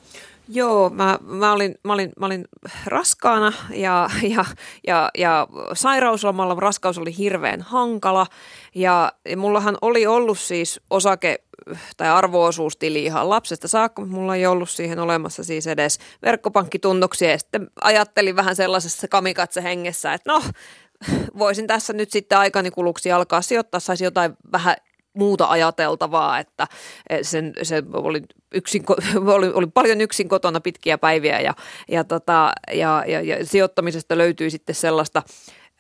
[SPEAKER 3] Joo, mä, mä, olin, mä, olin, mä olin raskaana ja, ja, ja, ja sairauslomalla raskaus oli hirveän hankala ja mullahan oli ollut siis osake tai arvoosuustili ihan lapsesta saakka, mutta mulla ei ollut siihen olemassa siis edes verkkopankkitunnuksia. Ja sitten ajattelin vähän sellaisessa kamikatse hengessä, että no voisin tässä nyt sitten aikani kuluksi alkaa sijoittaa, saisi jotain vähän muuta ajateltavaa, että sen, se oli, yksin, [LAUGHS] oli, oli paljon yksin kotona pitkiä päiviä ja, ja, tota, ja, ja, ja sijoittamisesta löytyi sitten sellaista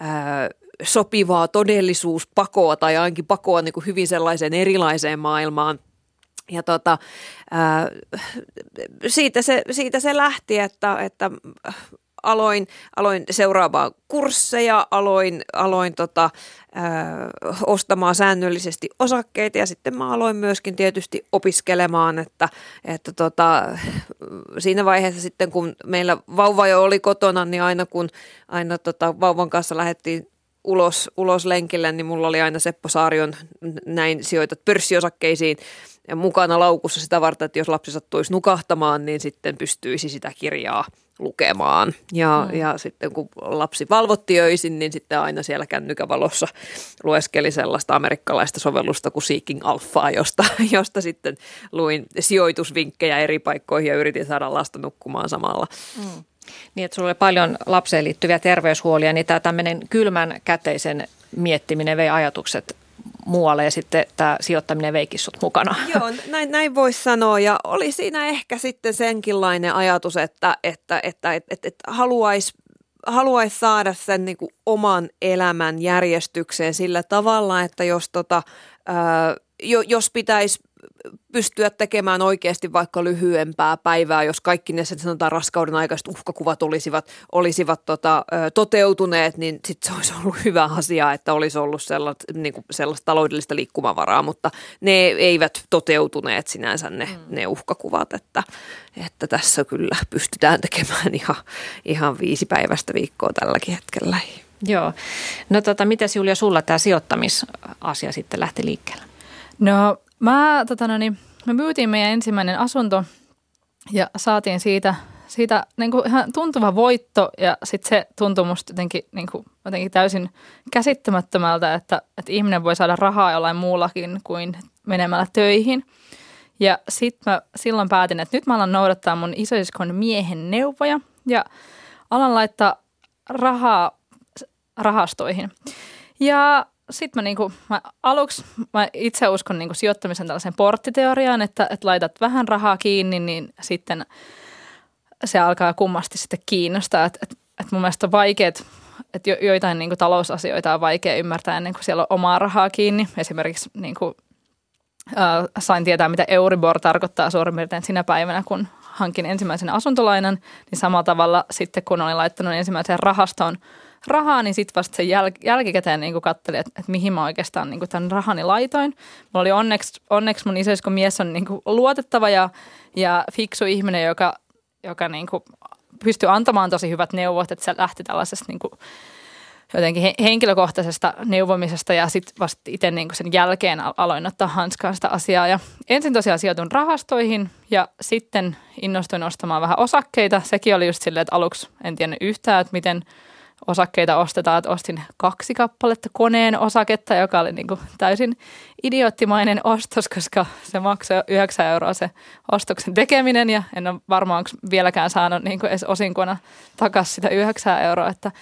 [SPEAKER 3] ää, sopivaa todellisuuspakoa tai ainakin pakoa niin kuin hyvin sellaiseen erilaiseen maailmaan. Ja tota, ää, siitä, se, siitä se lähti, että, että aloin, aloin seuraavaa kursseja, aloin, aloin tota, ö, ostamaan säännöllisesti osakkeita ja sitten mä aloin myöskin tietysti opiskelemaan, että, että tota, siinä vaiheessa sitten kun meillä vauva jo oli kotona, niin aina kun aina tota, vauvan kanssa lähdettiin ulos, ulos lenkille, niin mulla oli aina Seppo Saarion näin sijoitat pörssiosakkeisiin mukana laukussa sitä varten, että jos lapsi sattuisi nukahtamaan, niin sitten pystyisi sitä kirjaa lukemaan. Ja, mm. ja sitten kun lapsi valvotti öisin, niin sitten aina siellä kännykävalossa lueskeli sellaista amerikkalaista sovellusta kuin Seeking Alphaa, josta, [LAUGHS] josta sitten luin sijoitusvinkkejä eri paikkoihin ja yritin saada lasta nukkumaan samalla. Mm.
[SPEAKER 1] Niin, että sulla oli paljon lapseen liittyviä terveyshuolia, niin tämä tämmöinen kylmän käteisen miettiminen vei ajatukset muualle ja sitten tämä sijoittaminen veikin sut mukana. [LAUGHS]
[SPEAKER 3] Joo, näin, näin voisi sanoa ja oli siinä ehkä sitten senkinlainen ajatus, että, että, että, että, että, että haluaisi haluais saada sen niin kuin oman elämän järjestykseen sillä tavalla, että jos, tota, ää, jos pitäisi pystyä tekemään oikeasti vaikka lyhyempää päivää, jos kaikki ne sanotaan raskauden aikaiset uhkakuvat olisivat, olisivat tota, toteutuneet, niin sitten se olisi ollut hyvä asia, että olisi ollut sellaista, niin kuin sellaista taloudellista liikkumavaraa, mutta ne eivät toteutuneet sinänsä ne, mm. ne uhkakuvat, että, että tässä kyllä pystytään tekemään ihan, ihan viisi päivästä viikkoa tälläkin hetkellä.
[SPEAKER 1] Joo. No tota, miten Julia sulla tämä sijoittamisasia sitten lähti liikkeelle?
[SPEAKER 2] No Mä, tota no niin, me myytiin meidän ensimmäinen asunto ja saatiin siitä, siitä niin kuin ihan tuntuva voitto ja sitten se tuntui musta jotenkin, niin kuin, jotenkin täysin käsittämättömältä, että, että ihminen voi saada rahaa jollain muullakin kuin menemällä töihin. Ja sitten mä silloin päätin, että nyt mä alan noudattaa mun isoiskon miehen neuvoja ja alan laittaa rahaa rahastoihin. Ja sitten mä, niinku, mä aluksi mä itse uskon niinku sijoittamisen tällaiseen porttiteoriaan, että, että laitat vähän rahaa kiinni, niin sitten se alkaa kummasti sitten kiinnostaa. Että et, et mun mielestä on vaikeat, että jo, joitain niinku talousasioita on vaikea ymmärtää ennen kuin siellä on omaa rahaa kiinni. Esimerkiksi niinku, äh, sain tietää, mitä Euribor tarkoittaa suurin piirtein sinä päivänä, kun hankin ensimmäisen asuntolainan, niin samalla tavalla sitten kun olin laittanut ensimmäiseen rahastoon – rahaa, niin sitten vasta sen jäl- jälkikäteen niin katselin, että, että mihin mä oikeastaan niin tämän rahani laitoin. Mulla oli onneksi, onneksi mun isoisko mies on niin luotettava ja, ja fiksu ihminen, joka, joka niin pystyy antamaan tosi hyvät neuvot, että se lähti tällaisesta niin jotenkin henkilökohtaisesta neuvomisesta ja sitten vasta itse niin sen jälkeen aloin ottaa hanskaan sitä asiaa. Ja ensin tosiaan sijoitun rahastoihin ja sitten innostuin ostamaan vähän osakkeita. Sekin oli just silleen, että aluksi en tiennyt yhtään, että miten – osakkeita ostetaan, että ostin kaksi kappaletta koneen osaketta, joka oli niin kuin täysin idioottimainen ostos, koska se maksoi 9 euroa se ostoksen tekeminen ja en ole varmaan vieläkään saanut niin kuin edes osinkona takaisin sitä 9 euroa, että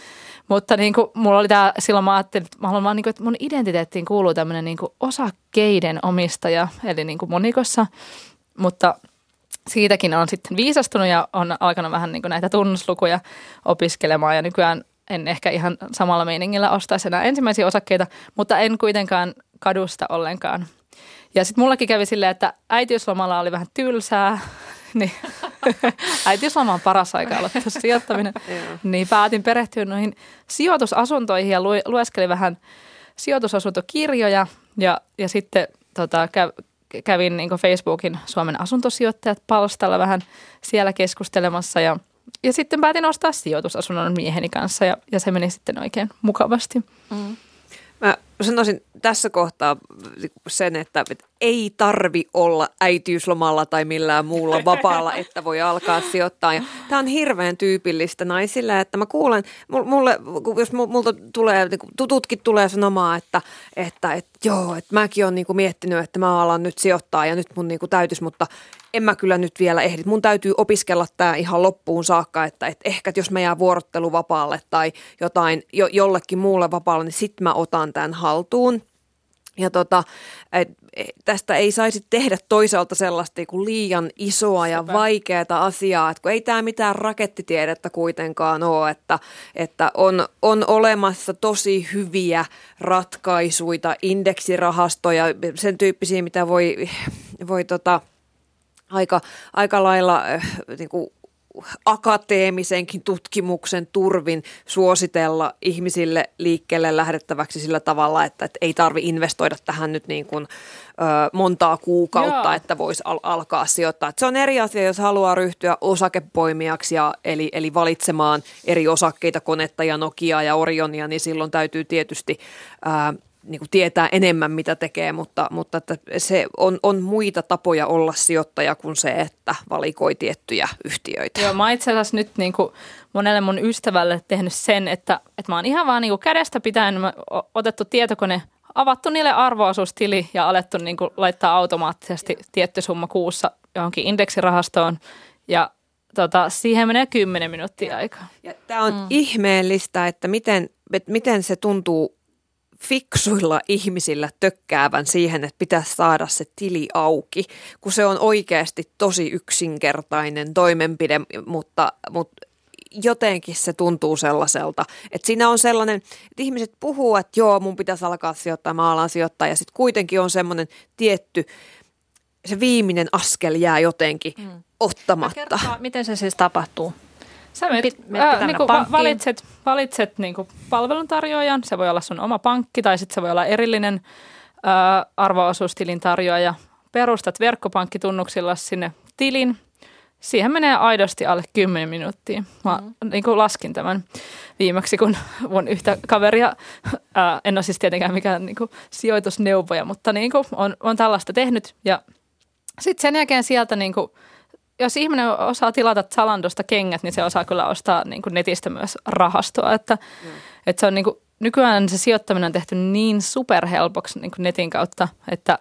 [SPEAKER 2] mutta niin kuin, mulla oli tämä, silloin mä ajattelin, että, mä haluan niin kuin, että mun identiteettiin kuuluu tämmöinen niin kuin osakkeiden omistaja, eli niin kuin monikossa, mutta siitäkin on sitten viisastunut ja on alkanut vähän niin näitä tunnuslukuja opiskelemaan ja nykyään en ehkä ihan samalla meiningillä ostaisi enää ensimmäisiä osakkeita, mutta en kuitenkaan kadusta ollenkaan. Ja sitten mullakin kävi silleen, että äitiyslomalla oli vähän tylsää, [LAUGHS] niin [LAUGHS] äitiysloma on paras aika aloittaa [LAUGHS] sijoittaminen. niin päätin perehtyä noihin sijoitusasuntoihin ja lueskelin vähän sijoitusasuntokirjoja ja, ja sitten tota, kävin niin Facebookin Suomen asuntosijoittajat palstalla vähän siellä keskustelemassa ja – ja sitten päätin ostaa sijoitusasunnon mieheni kanssa ja, ja se meni sitten oikein mukavasti. Mm.
[SPEAKER 3] Mä sanoisin tässä kohtaa sen, että ei tarvi olla äitiyslomalla tai millään muulla vapaalla, [LAUGHS] että voi alkaa sijoittaa. Ja tämä on hirveän tyypillistä naisille, että mä kuulen, mulle, jos multa tulee, niin tututkin tulee sanomaan, että, että, että joo, että mäkin olen niin miettinyt, että mä alan nyt sijoittaa ja nyt mun niin täytyisi, mutta en mä kyllä nyt vielä ehdi. Mun täytyy opiskella tämä ihan loppuun saakka, että, että ehkä jos mä jään vuorotteluvapaalle tai jotain jo, jollekin muulle vapaalle, niin sit mä otan tämän haltuun. Ja tota, et, tästä ei saisi tehdä toisaalta sellaista kuin liian isoa ja vaikeaa asiaa, että kun ei tämä mitään rakettitiedettä kuitenkaan ole, että, että on, on olemassa tosi hyviä ratkaisuja, indeksirahastoja, sen tyyppisiä, mitä voi, voi tota, aika, aika lailla äh, niin kuin akateemisenkin tutkimuksen turvin suositella ihmisille liikkeelle lähdettäväksi sillä tavalla, että, että ei tarvi investoida tähän nyt niin kuin, ö, montaa kuukautta, Joo. että voisi al- alkaa sijoittaa. Et se on eri asia, jos haluaa ryhtyä osakepoimijaksi, ja, eli, eli valitsemaan eri osakkeita, konetta ja Nokia ja Orionia, niin silloin täytyy tietysti ö, niin kuin tietää enemmän, mitä tekee, mutta, mutta että se on, on muita tapoja olla sijoittaja kuin se, että valikoi tiettyjä yhtiöitä.
[SPEAKER 2] Joo, mä itse asiassa nyt niin kuin monelle mun ystävälle tehnyt sen, että, että mä oon ihan vaan niin kuin kädestä pitäen otettu tietokone, avattu niille arvoasuustili ja alettu niin kuin laittaa automaattisesti tietty summa kuussa johonkin indeksirahastoon ja tota, siihen menee 10 minuuttia aikaa.
[SPEAKER 3] Tämä on mm. ihmeellistä, että miten, että miten se tuntuu fiksuilla ihmisillä tökkäävän siihen, että pitäisi saada se tili auki, kun se on oikeasti tosi yksinkertainen toimenpide, mutta, mutta jotenkin se tuntuu sellaiselta, että siinä on sellainen, että ihmiset puhuu, että joo, mun pitäisi alkaa sijoittaa, mä alan sijoittaa, ja sitten kuitenkin on semmoinen tietty, se viimeinen askel jää jotenkin mm. ottamatta.
[SPEAKER 1] Kertokaa, miten se siis tapahtuu?
[SPEAKER 2] Sä menet, Pit, ää, niin kuin valitset, valitset niin kuin palveluntarjoajan, se voi olla sun oma pankki tai sitten se voi olla erillinen ää, arvoosuustilin tarjoaja. Perustat verkkopankkitunnuksilla sinne tilin. Siihen menee aidosti alle 10 minuuttia. Mä mm. niin kuin laskin tämän viimeksi, kun mun yhtä kaveria, ää, en ole siis tietenkään mikään niin kuin sijoitusneuvoja, mutta niin kuin on, on tällaista tehnyt. Ja sitten sen jälkeen sieltä niin kuin – jos ihminen osaa tilata Zalandosta kengät, niin se osaa kyllä ostaa niin kuin netistä myös rahastoa. Että, mm. että se on niin kuin, nykyään se sijoittaminen on tehty niin superhelpoksi niin kuin netin kautta, että,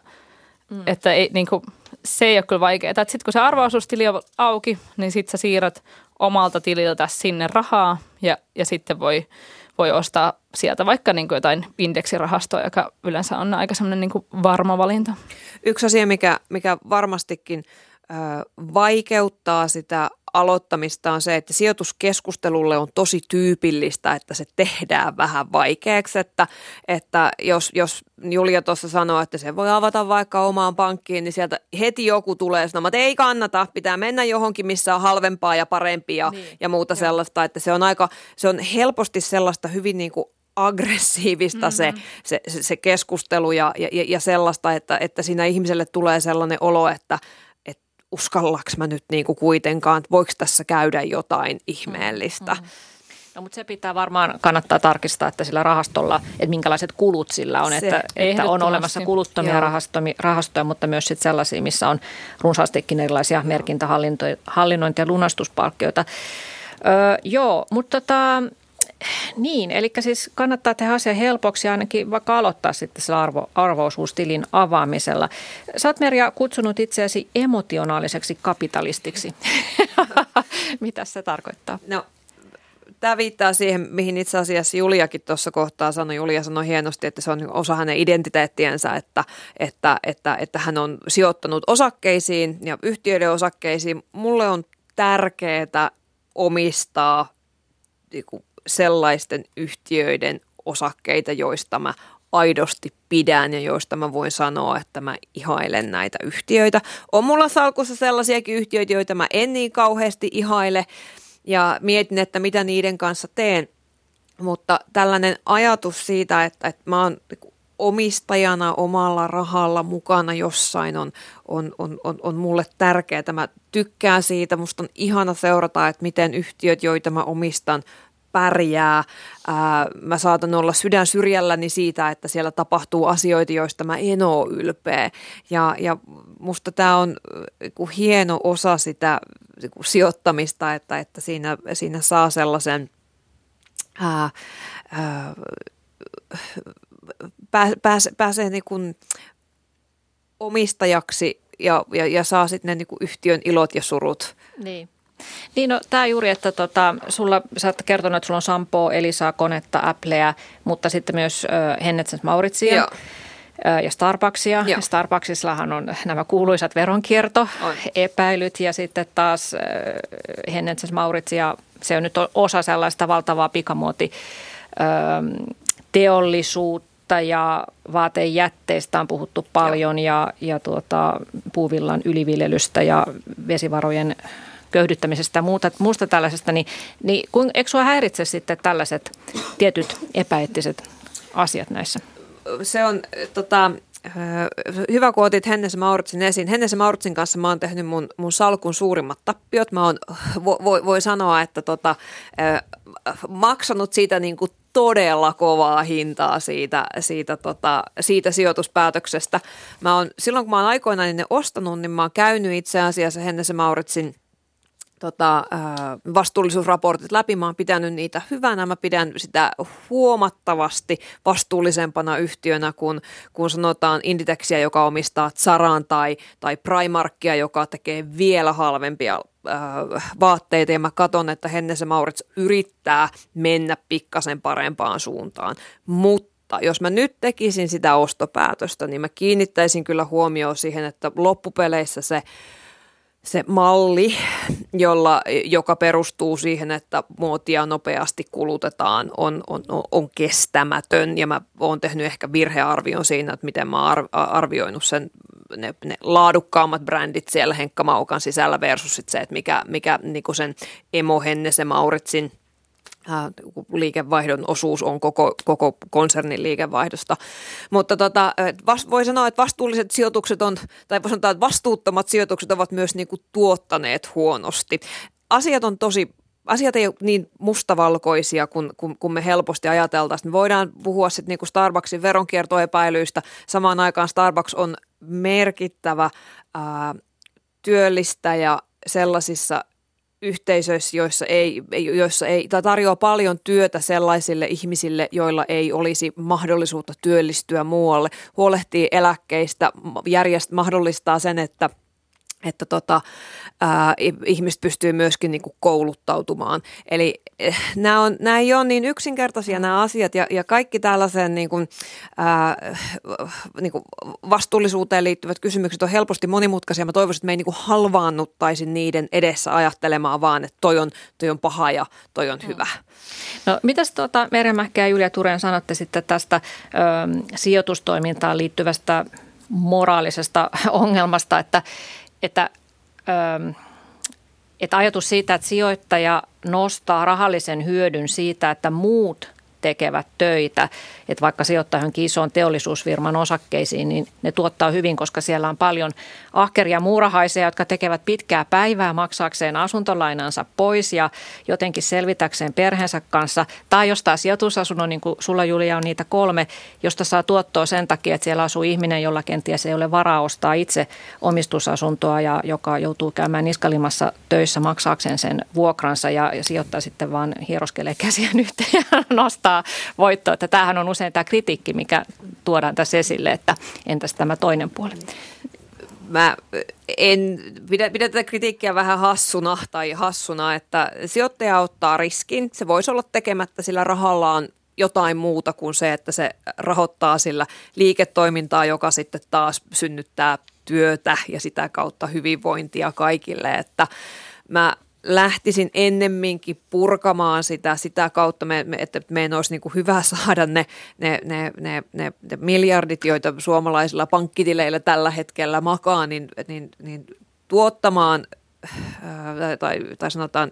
[SPEAKER 2] mm. että ei, niin kuin, se ei ole kyllä vaikeaa. Sitten kun se arvoisuustili on auki, niin sitten sä siirrät omalta tililtä sinne rahaa ja, ja sitten voi, voi ostaa sieltä vaikka niin kuin jotain indeksirahastoa, joka yleensä on aika semmoinen niin varma valinta.
[SPEAKER 3] Yksi asia, mikä, mikä varmastikin – vaikeuttaa sitä aloittamista on se, että sijoituskeskustelulle on tosi tyypillistä, että se tehdään vähän vaikeaksi, että, että jos, jos Julia tuossa sanoo, että se voi avata vaikka omaan pankkiin, niin sieltä heti joku tulee sanomaan, että ei kannata, pitää mennä johonkin, missä on halvempaa ja parempia niin, ja muuta jo. sellaista, että se on aika, se on helposti sellaista hyvin niin kuin aggressiivista mm-hmm. se, se, se keskustelu ja, ja, ja sellaista, että, että siinä ihmiselle tulee sellainen olo, että – uskallaks mä nyt niin kuin kuitenkaan, että voiko tässä käydä jotain ihmeellistä. Mm, mm.
[SPEAKER 1] No, mutta se pitää varmaan kannattaa tarkistaa, että sillä rahastolla, että minkälaiset kulut sillä on, että, että on olemassa kuluttomia rahastoja, mutta myös sit sellaisia, missä on runsaastikin erilaisia merkintähallinnointi- ja lunastuspalkkioita. Öö, joo, mutta tota, niin, eli siis kannattaa tehdä asia helpoksi ainakin vaikka aloittaa sitten sillä arvo, arvoisuustilin avaamisella. Sä oot Merja kutsunut itseäsi emotionaaliseksi kapitalistiksi. [LAUGHS] Mitä se tarkoittaa?
[SPEAKER 3] No tämä viittaa siihen, mihin itse asiassa Juliakin tuossa kohtaa sanoi. Julia sanoi hienosti, että se on osa hänen identiteettiensä, että, että, että, että hän on sijoittanut osakkeisiin ja yhtiöiden osakkeisiin. Mulle on tärkeää omistaa sellaisten yhtiöiden osakkeita, joista mä aidosti pidän ja joista mä voin sanoa, että mä ihailen näitä yhtiöitä. On mulla salkussa sellaisiakin yhtiöitä, joita mä en niin kauheasti ihaile ja mietin, että mitä niiden kanssa teen. Mutta tällainen ajatus siitä, että, että mä oon niinku omistajana omalla rahalla mukana jossain on, on, on, on, on mulle tärkeää. Mä tykkään siitä, musta on ihana seurata, että miten yhtiöt, joita mä omistan, pärjää. Ää, mä saatan olla sydän syrjälläni siitä, että siellä tapahtuu asioita, joista mä en ole ylpeä. Ja, ja musta tämä on hieno osa sitä sijoittamista, että, että siinä, siinä saa sellaisen... Ää, ää, pääsee, pääsee niin kuin omistajaksi ja, ja, ja saa sitten ne niin kuin yhtiön ilot ja surut.
[SPEAKER 1] Niin. Niin no, tämä juuri, että tota, sulla, sä oot kertonut, että sulla on Sampo, Elisaa, Konetta, Appleä, mutta sitten myös äh, Hennetsens Mauritsia. Joo ja Starbucksia. Joo. Starbucksillahan on nämä kuuluisat veronkierto-epäilyt ja sitten taas Hennetsens Mauritsia, se on nyt osa sellaista valtavaa pikamuoti teollisuutta ja vaatejätteistä on puhuttu paljon ja, ja tuota, puuvillan yliviljelystä ja vesivarojen köyhdyttämisestä ja muuta, muusta tällaisesta, niin, niin kun, eikö sinua häiritse sitten tällaiset tietyt epäeettiset asiat näissä?
[SPEAKER 3] Se on tota, hyvä, kun otit Hennes Mauritsin esiin. Hennes Mauritsin kanssa mä oon tehnyt mun, mun salkun suurimmat tappiot. Mä oon, voi, voi sanoa, että tota, maksanut siitä niin kuin todella kovaa hintaa siitä, siitä, tota, siitä sijoituspäätöksestä. Mä oon, silloin kun mä oon aikoinaan ne ostanut, niin mä oon käynyt itse asiassa Hennes Mauritsin – tota, vastuullisuusraportit läpi. Mä oon pitänyt niitä hyvänä. Mä pidän sitä huomattavasti vastuullisempana yhtiönä kuin kun sanotaan Inditexiä, joka omistaa Zaran tai, tai Primarkia, joka tekee vielä halvempia vaatteita ja mä katson, että Hennese Maurits yrittää mennä pikkasen parempaan suuntaan. Mutta jos mä nyt tekisin sitä ostopäätöstä, niin mä kiinnittäisin kyllä huomioon siihen, että loppupeleissä se se malli, jolla, joka perustuu siihen, että muotia nopeasti kulutetaan, on, on, on kestämätön. Ja mä oon tehnyt ehkä virhearvion siinä, että miten mä oon arvioinut sen ne, ne laadukkaammat brändit siellä Henkka Maukan sisällä versus sit se, että mikä, mikä niin sen Emo Hennese Mauritsin – liikevaihdon osuus on koko, koko konsernin liikevaihdosta. Mutta tota, voi sanoa, että vastuulliset sijoitukset on, tai voi sanoa, että vastuuttomat sijoitukset ovat myös niin kuin tuottaneet huonosti. Asiat on tosi asiat ei ole niin mustavalkoisia kuin, kuin, kuin me helposti ajateltaisiin. Me voidaan puhua sitten niin kuin Starbucksin veronkiertoepäilyistä. Samaan aikaan Starbucks on merkittävä ää, työllistäjä sellaisissa yhteisöissä, joissa ei, joissa ei, tai tarjoaa paljon työtä sellaisille ihmisille, joilla ei olisi mahdollisuutta työllistyä muualle, huolehtii eläkkeistä, järjest, mahdollistaa sen, että – että tota, ää, ihmiset pystyy myöskin niin kuin kouluttautumaan. Eli eh, nämä, on, nämä ei ole niin yksinkertaisia nämä asiat ja, ja kaikki tällaisen niin kuin, ää, niin kuin vastuullisuuteen liittyvät kysymykset on helposti monimutkaisia. Mä toivoisin, että me ei niin kuin halvaannuttaisi niiden edessä ajattelemaan vaan, että toi on, toi on paha ja toi on hyvä.
[SPEAKER 1] No mitäs tuota Meremähkä ja Julia Turen sanotte sitten tästä ö, sijoitustoimintaan liittyvästä moraalisesta ongelmasta, että että, ähm, että ajatus siitä, että sijoittaja nostaa rahallisen hyödyn siitä, että muut tekevät töitä. Että vaikka sijoittaa johonkin isoon teollisuusfirman osakkeisiin, niin ne tuottaa hyvin, koska siellä on paljon ahkeria muurahaisia, jotka tekevät pitkää päivää maksaakseen asuntolainansa pois ja jotenkin selvitäkseen perheensä kanssa. Tai jostain sijoitusasunnon, niin kuin sulla Julia on niitä kolme, josta saa tuottoa sen takia, että siellä asuu ihminen, jolla kenties ei ole varaa ostaa itse omistusasuntoa ja joka joutuu käymään niskalimassa töissä maksaakseen sen vuokransa ja, sijoittaa sitten vaan hieroskelee käsiä [LAUGHS] yhteen ja nostaa voittoa. Että tämähän on usein tämä kritiikki, mikä tuodaan tässä esille, että entäs tämä toinen puoli.
[SPEAKER 3] Mä en pidä, pidä tätä kritiikkiä vähän hassuna tai hassuna, että sijoittaja ottaa riskin. Se voisi olla tekemättä sillä rahallaan jotain muuta kuin se, että se rahoittaa sillä liiketoimintaa, joka sitten taas synnyttää työtä ja sitä kautta hyvinvointia kaikille. Että mä lähtisin ennemminkin purkamaan sitä sitä kautta, me, me, että meidän olisi niin kuin hyvä saada ne, ne, ne, ne, ne, ne miljardit, joita suomalaisilla pankkitileillä tällä hetkellä makaa, niin, niin, niin tuottamaan tai, tai sanotaan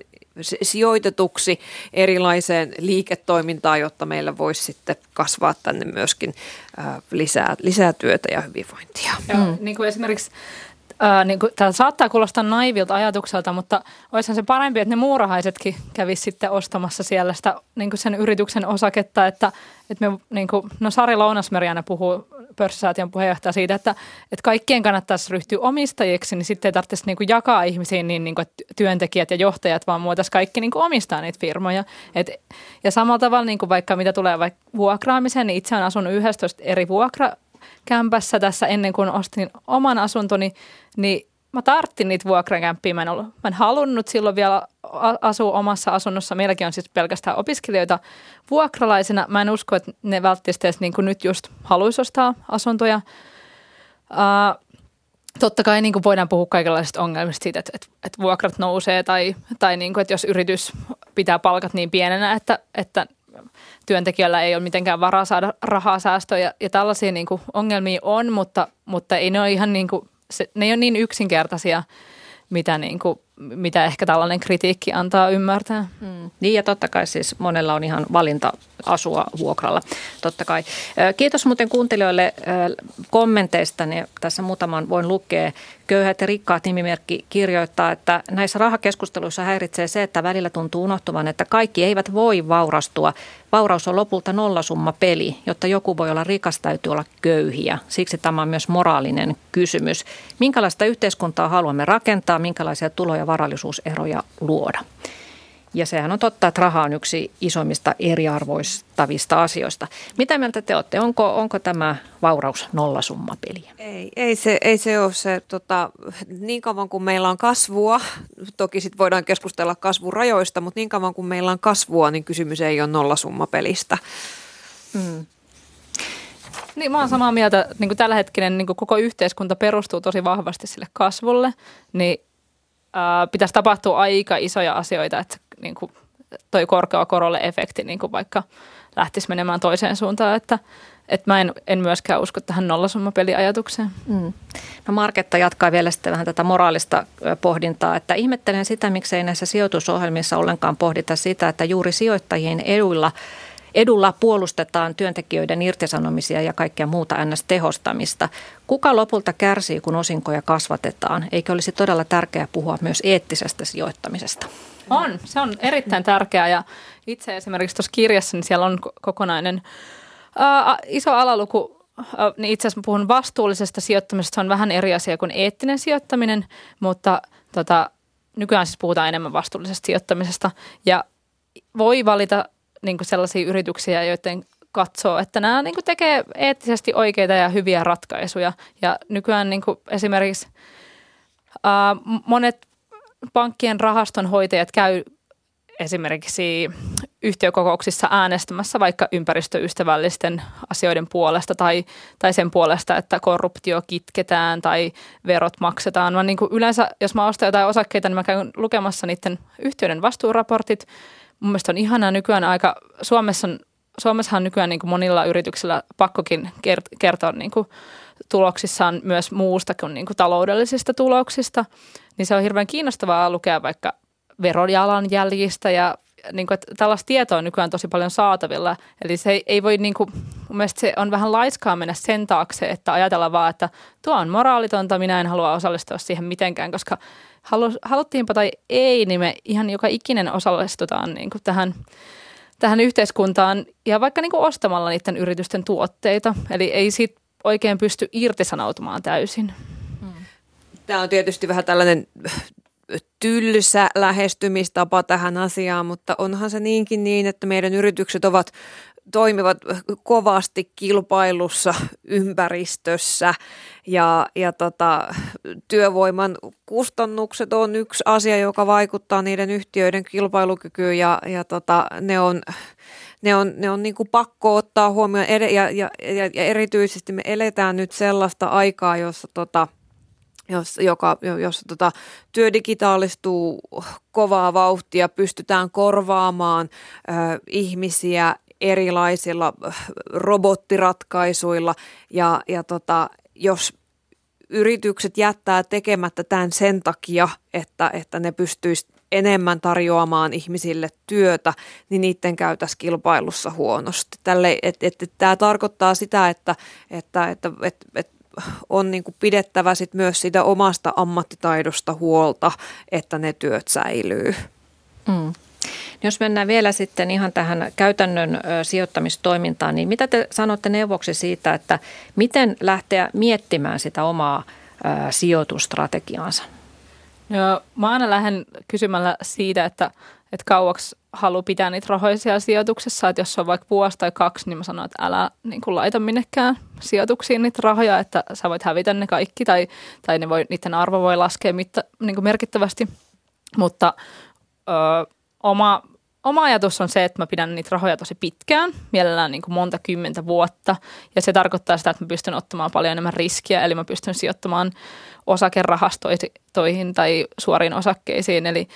[SPEAKER 3] sijoitetuksi erilaiseen liiketoimintaan, jotta meillä voisi sitten kasvaa tänne myöskin lisää, lisää työtä ja hyvinvointia.
[SPEAKER 2] Joo, mm. niin kuin esimerkiksi Niin kuin, tämä saattaa kuulostaa naivilta ajatukselta, mutta olisihan se parempi, että ne muurahaisetkin kävis sitten ostamassa siellä sitä, niin kuin sen yrityksen osaketta, että, että me, niin kuin, no Sari Lounasmeri aina puhuu pörssisäätiön puheenjohtaja siitä, että, että kaikkien kannattaisi ryhtyä omistajiksi, niin sitten ei tarvitsisi niin kuin jakaa ihmisiin niin, niin kuin, työntekijät ja johtajat, vaan muotaisi kaikki niin kuin omistaa niitä firmoja. Et, ja samalla tavalla niin kuin vaikka mitä tulee vaikka vuokraamiseen, niin itse olen asunut 11 eri vuokra kämpässä tässä ennen kuin ostin oman asuntoni, niin mä tarttin niitä vuokrakämppiä. Mä en, ollut, mä en halunnut silloin vielä asua omassa asunnossa. Meilläkin on siis pelkästään opiskelijoita vuokralaisena. Mä en usko, että ne välttämättä edes niin kuin nyt just haluaisi ostaa asuntoja. Uh, totta kai niin kuin voidaan puhua kaikenlaisista ongelmista siitä, että, että, että vuokrat nousee tai, tai niin kuin, että jos yritys pitää palkat niin pienenä, että, että työntekijällä ei ole mitenkään varaa saada rahaa säästöjä ja tällaisia niin kuin ongelmia on, mutta, mutta ei ne ole ihan niin kuin, se, ne ei ole niin yksinkertaisia, mitä, niin kuin, mitä ehkä tällainen kritiikki antaa ymmärtää.
[SPEAKER 1] Mm. Niin ja totta kai siis monella on ihan valinta asua vuokralla. Totta kai. Kiitos muuten kuuntelijoille kommenteista. Tässä muutaman voin lukea. Köyhät ja rikkaat nimimerkki kirjoittaa, että näissä rahakeskusteluissa häiritsee se, että välillä tuntuu unohtuvan, että kaikki eivät voi vaurastua. Vauraus on lopulta nollasumma peli. Jotta joku voi olla rikas, täytyy olla köyhiä. Siksi tämä on myös moraalinen kysymys. Minkälaista yhteiskuntaa haluamme rakentaa, minkälaisia tulo- ja varallisuuseroja luoda? Ja sehän on totta, että raha on yksi isoimmista eriarvoistavista asioista. Mitä mieltä te olette? Onko, onko tämä vauraus nollasummapeliä?
[SPEAKER 3] Ei, ei, se, ei se ole se. Tota, niin kauan kuin meillä on kasvua, toki sitten voidaan keskustella kasvurajoista, mutta niin kauan kuin meillä on kasvua, niin kysymys ei ole nollasummapelistä. Mm.
[SPEAKER 2] Niin, mä oon samaa mieltä. Niin kuin tällä hetkellä niin kuin koko yhteiskunta perustuu tosi vahvasti sille kasvulle, niin ää, pitäisi tapahtua aika isoja asioita, että niin kuin toi korkea korolle efekti niin kuin vaikka lähtisi menemään toiseen suuntaan, että että mä en, en myöskään usko tähän nollasummapeliajatukseen. Mm.
[SPEAKER 1] No Marketta jatkaa vielä sitten vähän tätä moraalista pohdintaa, että ihmettelen sitä, miksei näissä sijoitusohjelmissa ollenkaan pohdita sitä, että juuri sijoittajien edulla Edulla puolustetaan työntekijöiden irtisanomisia ja kaikkea muuta NS-tehostamista. Kuka lopulta kärsii, kun osinkoja kasvatetaan? Eikö olisi todella tärkeää puhua myös eettisestä sijoittamisesta?
[SPEAKER 2] On, se on erittäin tärkeää ja itse esimerkiksi tuossa kirjassa niin siellä on kokonainen ää, iso alaluku niin itse asiassa puhun vastuullisesta sijoittamisesta, se on vähän eri asia kuin eettinen sijoittaminen, mutta tota, nykyään siis puhutaan enemmän vastuullisesta sijoittamisesta ja voi valita niin kuin sellaisia yrityksiä, joiden katsoo, että nämä niin kuin tekee eettisesti oikeita ja hyviä ratkaisuja. Ja nykyään niin kuin esimerkiksi ää, monet pankkien rahastonhoitajat käy esimerkiksi yhtiökokouksissa äänestämässä vaikka ympäristöystävällisten asioiden puolesta tai, tai sen puolesta, että korruptio kitketään tai verot maksetaan. Mä niin kuin yleensä, jos mä ostan jotain osakkeita, niin mä käyn lukemassa niiden yhtiöiden vastuuraportit. Mun mielestä on ihanaa nykyään aika, Suomessa on, Suomessahan on nykyään niin kuin monilla yrityksillä pakkokin kertoa niin kuin tuloksissaan myös muusta kuin, niin kuin taloudellisista tuloksista, niin se on hirveän kiinnostavaa lukea vaikka verojalanjäljistä ja niin kuin, että tällaista tietoa on nykyään tosi paljon saatavilla. Eli se ei, ei voi, niin kuin, mun mielestä se on vähän laiskaa mennä sen taakse, että ajatella vaan, että tuo on moraalitonta, minä en halua osallistua siihen mitenkään, koska halu, haluttiinpa tai ei, niin me ihan joka ikinen osallistutaan niin kuin tähän, tähän yhteiskuntaan ja vaikka niin kuin ostamalla niiden yritysten tuotteita. Eli ei siitä oikein pysty irtisanoutumaan täysin.
[SPEAKER 3] Tämä on tietysti vähän tällainen tylsä lähestymistapa tähän asiaan, mutta onhan se niinkin niin, että meidän yritykset ovat toimivat kovasti kilpailussa ympäristössä ja, ja tota, työvoiman kustannukset on yksi asia, joka vaikuttaa niiden yhtiöiden kilpailukykyyn ja, ja tota, ne on, ne on, ne on niin kuin pakko ottaa huomioon. Ja, ja, ja, ja erityisesti me eletään nyt sellaista aikaa, jossa tota, jos, joka, jos tota, työ digitaalistuu kovaa vauhtia, pystytään korvaamaan ö, ihmisiä erilaisilla robottiratkaisuilla. Ja, ja tota, jos yritykset jättää tekemättä tämän sen takia, että, että ne pystyisivät enemmän tarjoamaan ihmisille työtä, niin niiden käy tässä kilpailussa huonosti. Tälle, et, et, et, tämä tarkoittaa sitä, että, että, että et, et on niin kuin pidettävä sit myös sitä omasta ammattitaidosta huolta, että ne työt säilyy. Mm.
[SPEAKER 1] Jos mennään vielä sitten ihan tähän käytännön sijoittamistoimintaan, niin mitä te sanotte neuvoksi siitä, että miten lähteä miettimään sitä omaa sijoitustrategiaansa?
[SPEAKER 2] Joo, mä aina lähden kysymällä siitä, että, että kauaksi haluaa pitää niitä rahoja siellä sijoituksessa. Että jos on vaikka vuosi tai kaksi, niin mä sanon, että älä niin kuin laita minnekään sijoituksiin niitä rahoja, että sä voit hävitä ne kaikki tai, tai ne voi, niiden arvo voi laskea mitta, niin kuin merkittävästi. Mutta ö, oma, oma ajatus on se, että mä pidän niitä rahoja tosi pitkään, mielellään niin kuin monta kymmentä vuotta. Ja se tarkoittaa sitä, että mä pystyn ottamaan paljon enemmän riskiä, eli mä pystyn sijoittamaan osakerahastoihin tai suoriin osakkeisiin. Eli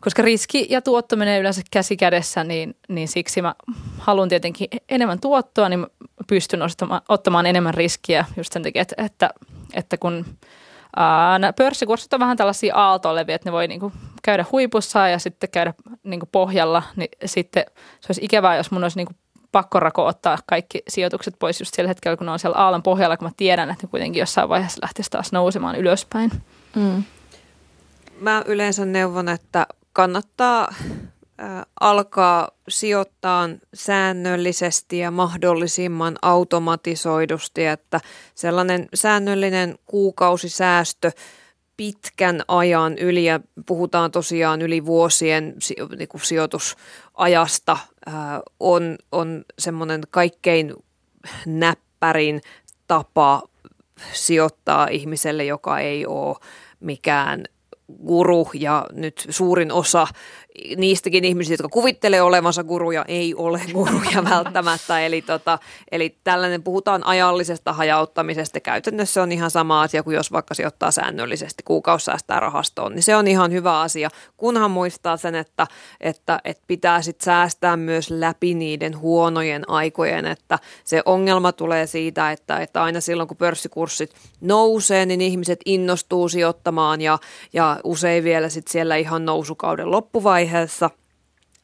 [SPEAKER 2] koska riski ja tuotto menee yleensä käsi kädessä, niin, niin siksi mä haluan tietenkin enemmän tuottoa, niin pystyn ottamaan, ottamaan enemmän riskiä just sen takia, että, että, että kun Ää, pörssikurssit on vähän tällaisia aaltoleviä, että ne voi niinku käydä huipussa ja sitten käydä niinku pohjalla, niin sitten se olisi ikävää, jos mun olisi niinku pakko rako ottaa kaikki sijoitukset pois just sillä hetkellä, kun ne on siellä aallon pohjalla, kun mä tiedän, että ne kuitenkin jossain vaiheessa lähtisi taas nousemaan ylöspäin. Mm.
[SPEAKER 3] Mä yleensä neuvon, että kannattaa alkaa sijoittaa säännöllisesti ja mahdollisimman automatisoidusti, että sellainen säännöllinen kuukausisäästö pitkän ajan yli ja puhutaan tosiaan yli vuosien niin kuin sijoitusajasta on, on semmoinen kaikkein näppärin tapa sijoittaa ihmiselle, joka ei ole mikään guru. Ja nyt suurin osa niistäkin ihmisistä, jotka kuvittelee olevansa guruja, ei ole guruja [LAUGHS] välttämättä. Eli, tota, eli tällainen puhutaan ajallisesta hajauttamisesta. Käytännössä on ihan sama asia kuin jos vaikka sijoittaa säännöllisesti kuukausi säästää rahastoon. Niin se on ihan hyvä asia, kunhan muistaa sen, että, että, että pitää sit säästää myös läpi niiden huonojen aikojen. Että se ongelma tulee siitä, että, että aina silloin kun pörssikurssit nousee, niin ihmiset innostuu sijoittamaan ja, ja usein vielä sit siellä ihan nousukauden loppuvaiheessa vaiheessa.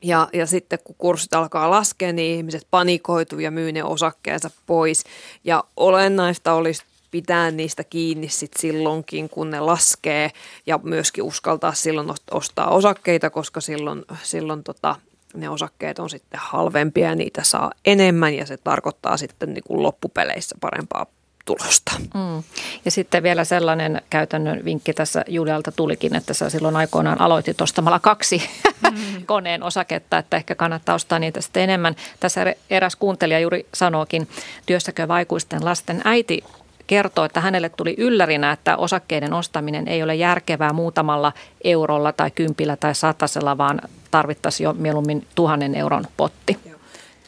[SPEAKER 3] Ja, ja sitten kun kurssit alkaa laskea, niin ihmiset panikoituu ja myy ne osakkeensa pois. Ja olennaista olisi pitää niistä kiinni sit silloinkin, kun ne laskee ja myöskin uskaltaa silloin ostaa osakkeita, koska silloin, silloin tota, ne osakkeet on sitten halvempia ja niitä saa enemmän ja se tarkoittaa sitten niin kuin loppupeleissä parempaa tulosta. Mm.
[SPEAKER 1] Ja sitten vielä sellainen käytännön vinkki tässä Julialta tulikin, että sä silloin aikoinaan aloitit ostamalla kaksi mm. [LAUGHS] koneen osaketta, että ehkä kannattaa ostaa niitä sitten enemmän. Tässä eräs kuuntelija juuri sanookin, työssäkö vaikuisten lasten äiti kertoo, että hänelle tuli yllärinä, että osakkeiden ostaminen ei ole järkevää muutamalla eurolla tai kympillä tai satasella, vaan tarvittaisiin jo mieluummin tuhannen euron potti.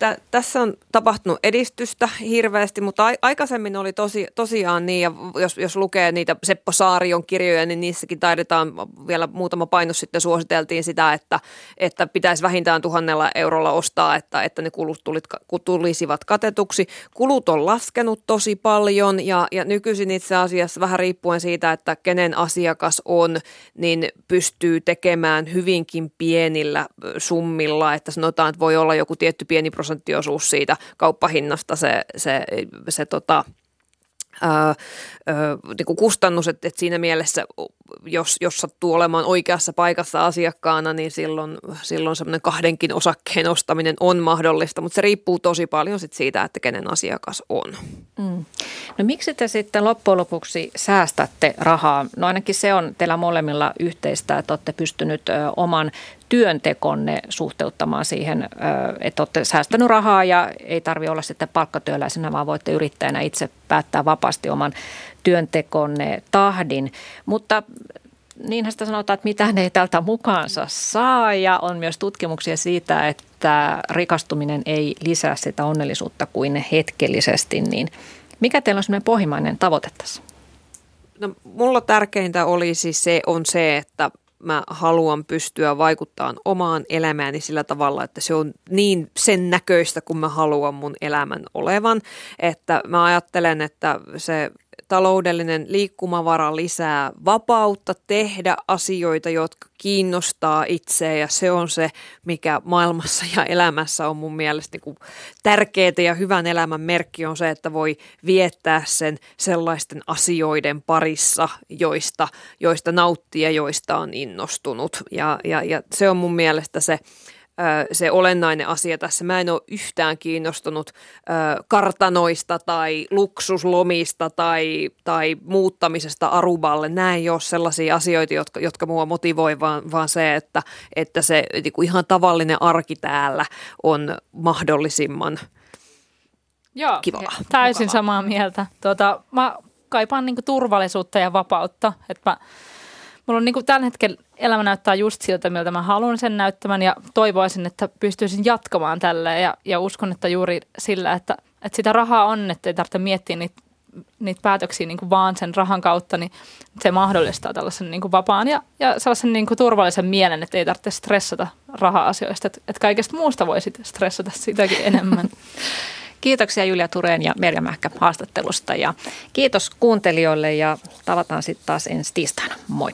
[SPEAKER 1] Joo
[SPEAKER 3] tä, tässä on tapahtunut edistystä hirveästi, mutta aikaisemmin oli tosi, tosiaan niin, ja jos, jos lukee niitä Seppo Saarion kirjoja, niin niissäkin taidetaan vielä muutama painos sitten suositeltiin sitä, että, että pitäisi vähintään tuhannella eurolla ostaa, että, että ne kulut tulit, tulisivat katetuksi. Kulut on laskenut tosi paljon ja, ja nykyisin itse asiassa vähän riippuen siitä, että kenen asiakas on, niin pystyy tekemään hyvinkin pienillä summilla, että sanotaan, että voi olla joku tietty pieni prosentti prosenttiosuus siitä kauppahinnasta se, se, se tota, ää, ää, niin kuin kustannus, että, että siinä mielessä, jos, jos sattuu olemaan oikeassa paikassa asiakkaana, niin silloin, silloin semmoinen kahdenkin osakkeen ostaminen on mahdollista, mutta se riippuu tosi paljon sit siitä, että kenen asiakas on. Mm.
[SPEAKER 1] No miksi te sitten loppujen lopuksi säästätte rahaa? No ainakin se on teillä molemmilla yhteistä, että olette pystynyt oman työntekonne suhteuttamaan siihen, että olette säästänyt rahaa ja ei tarvi olla sitten palkkatyöläisenä, vaan voitte yrittäjänä itse päättää vapaasti oman työntekonne tahdin. Mutta niinhän sitä sanotaan, että mitään ei tältä mukaansa saa ja on myös tutkimuksia siitä, että rikastuminen ei lisää sitä onnellisuutta kuin hetkellisesti, niin mikä teillä on sellainen pohjimainen tavoite tässä?
[SPEAKER 3] No, mulla tärkeintä olisi se, on se, että mä haluan pystyä vaikuttamaan omaan elämääni sillä tavalla, että se on niin sen näköistä kuin mä haluan mun elämän olevan. Että mä ajattelen, että se taloudellinen liikkumavara lisää vapautta tehdä asioita, jotka kiinnostaa itseä ja se on se, mikä maailmassa ja elämässä on mun mielestä niin tärkeää ja hyvän elämän merkki on se, että voi viettää sen sellaisten asioiden parissa, joista, joista nauttii ja joista on innostunut. Ja, ja, ja se on mun mielestä se se olennainen asia tässä. Mä en ole yhtään kiinnostunut kartanoista tai luksuslomista tai, tai muuttamisesta Aruballe. Nämä ei ole sellaisia asioita, jotka, jotka mua motivoi, vaan, vaan se, että, että se niin kuin ihan tavallinen arki täällä on mahdollisimman
[SPEAKER 2] Joo,
[SPEAKER 3] kivaa.
[SPEAKER 2] Täysin mukavaa. samaa mieltä. Tuota, mä kaipaan niin turvallisuutta ja vapautta. Että mä, mulla on niin kuin tällä hetkellä elämä näyttää just siltä, miltä mä haluan sen näyttämään ja toivoisin, että pystyisin jatkamaan tällä ja, ja uskon, että juuri sillä, että, että sitä rahaa on, että ei tarvitse miettiä niitä, niitä päätöksiä niin kuin vaan sen rahan kautta, niin se mahdollistaa tällaisen niin kuin vapaan ja, ja sellaisen niin kuin turvallisen mielen, että ei tarvitse stressata raha-asioista, että, että kaikesta muusta voi sitten stressata sitäkin enemmän. [LAUGHS]
[SPEAKER 1] Kiitoksia Julia Tureen ja Merja Mähkä haastattelusta ja kiitos kuuntelijoille ja tavataan sitten taas ensi tiistaina. Moi.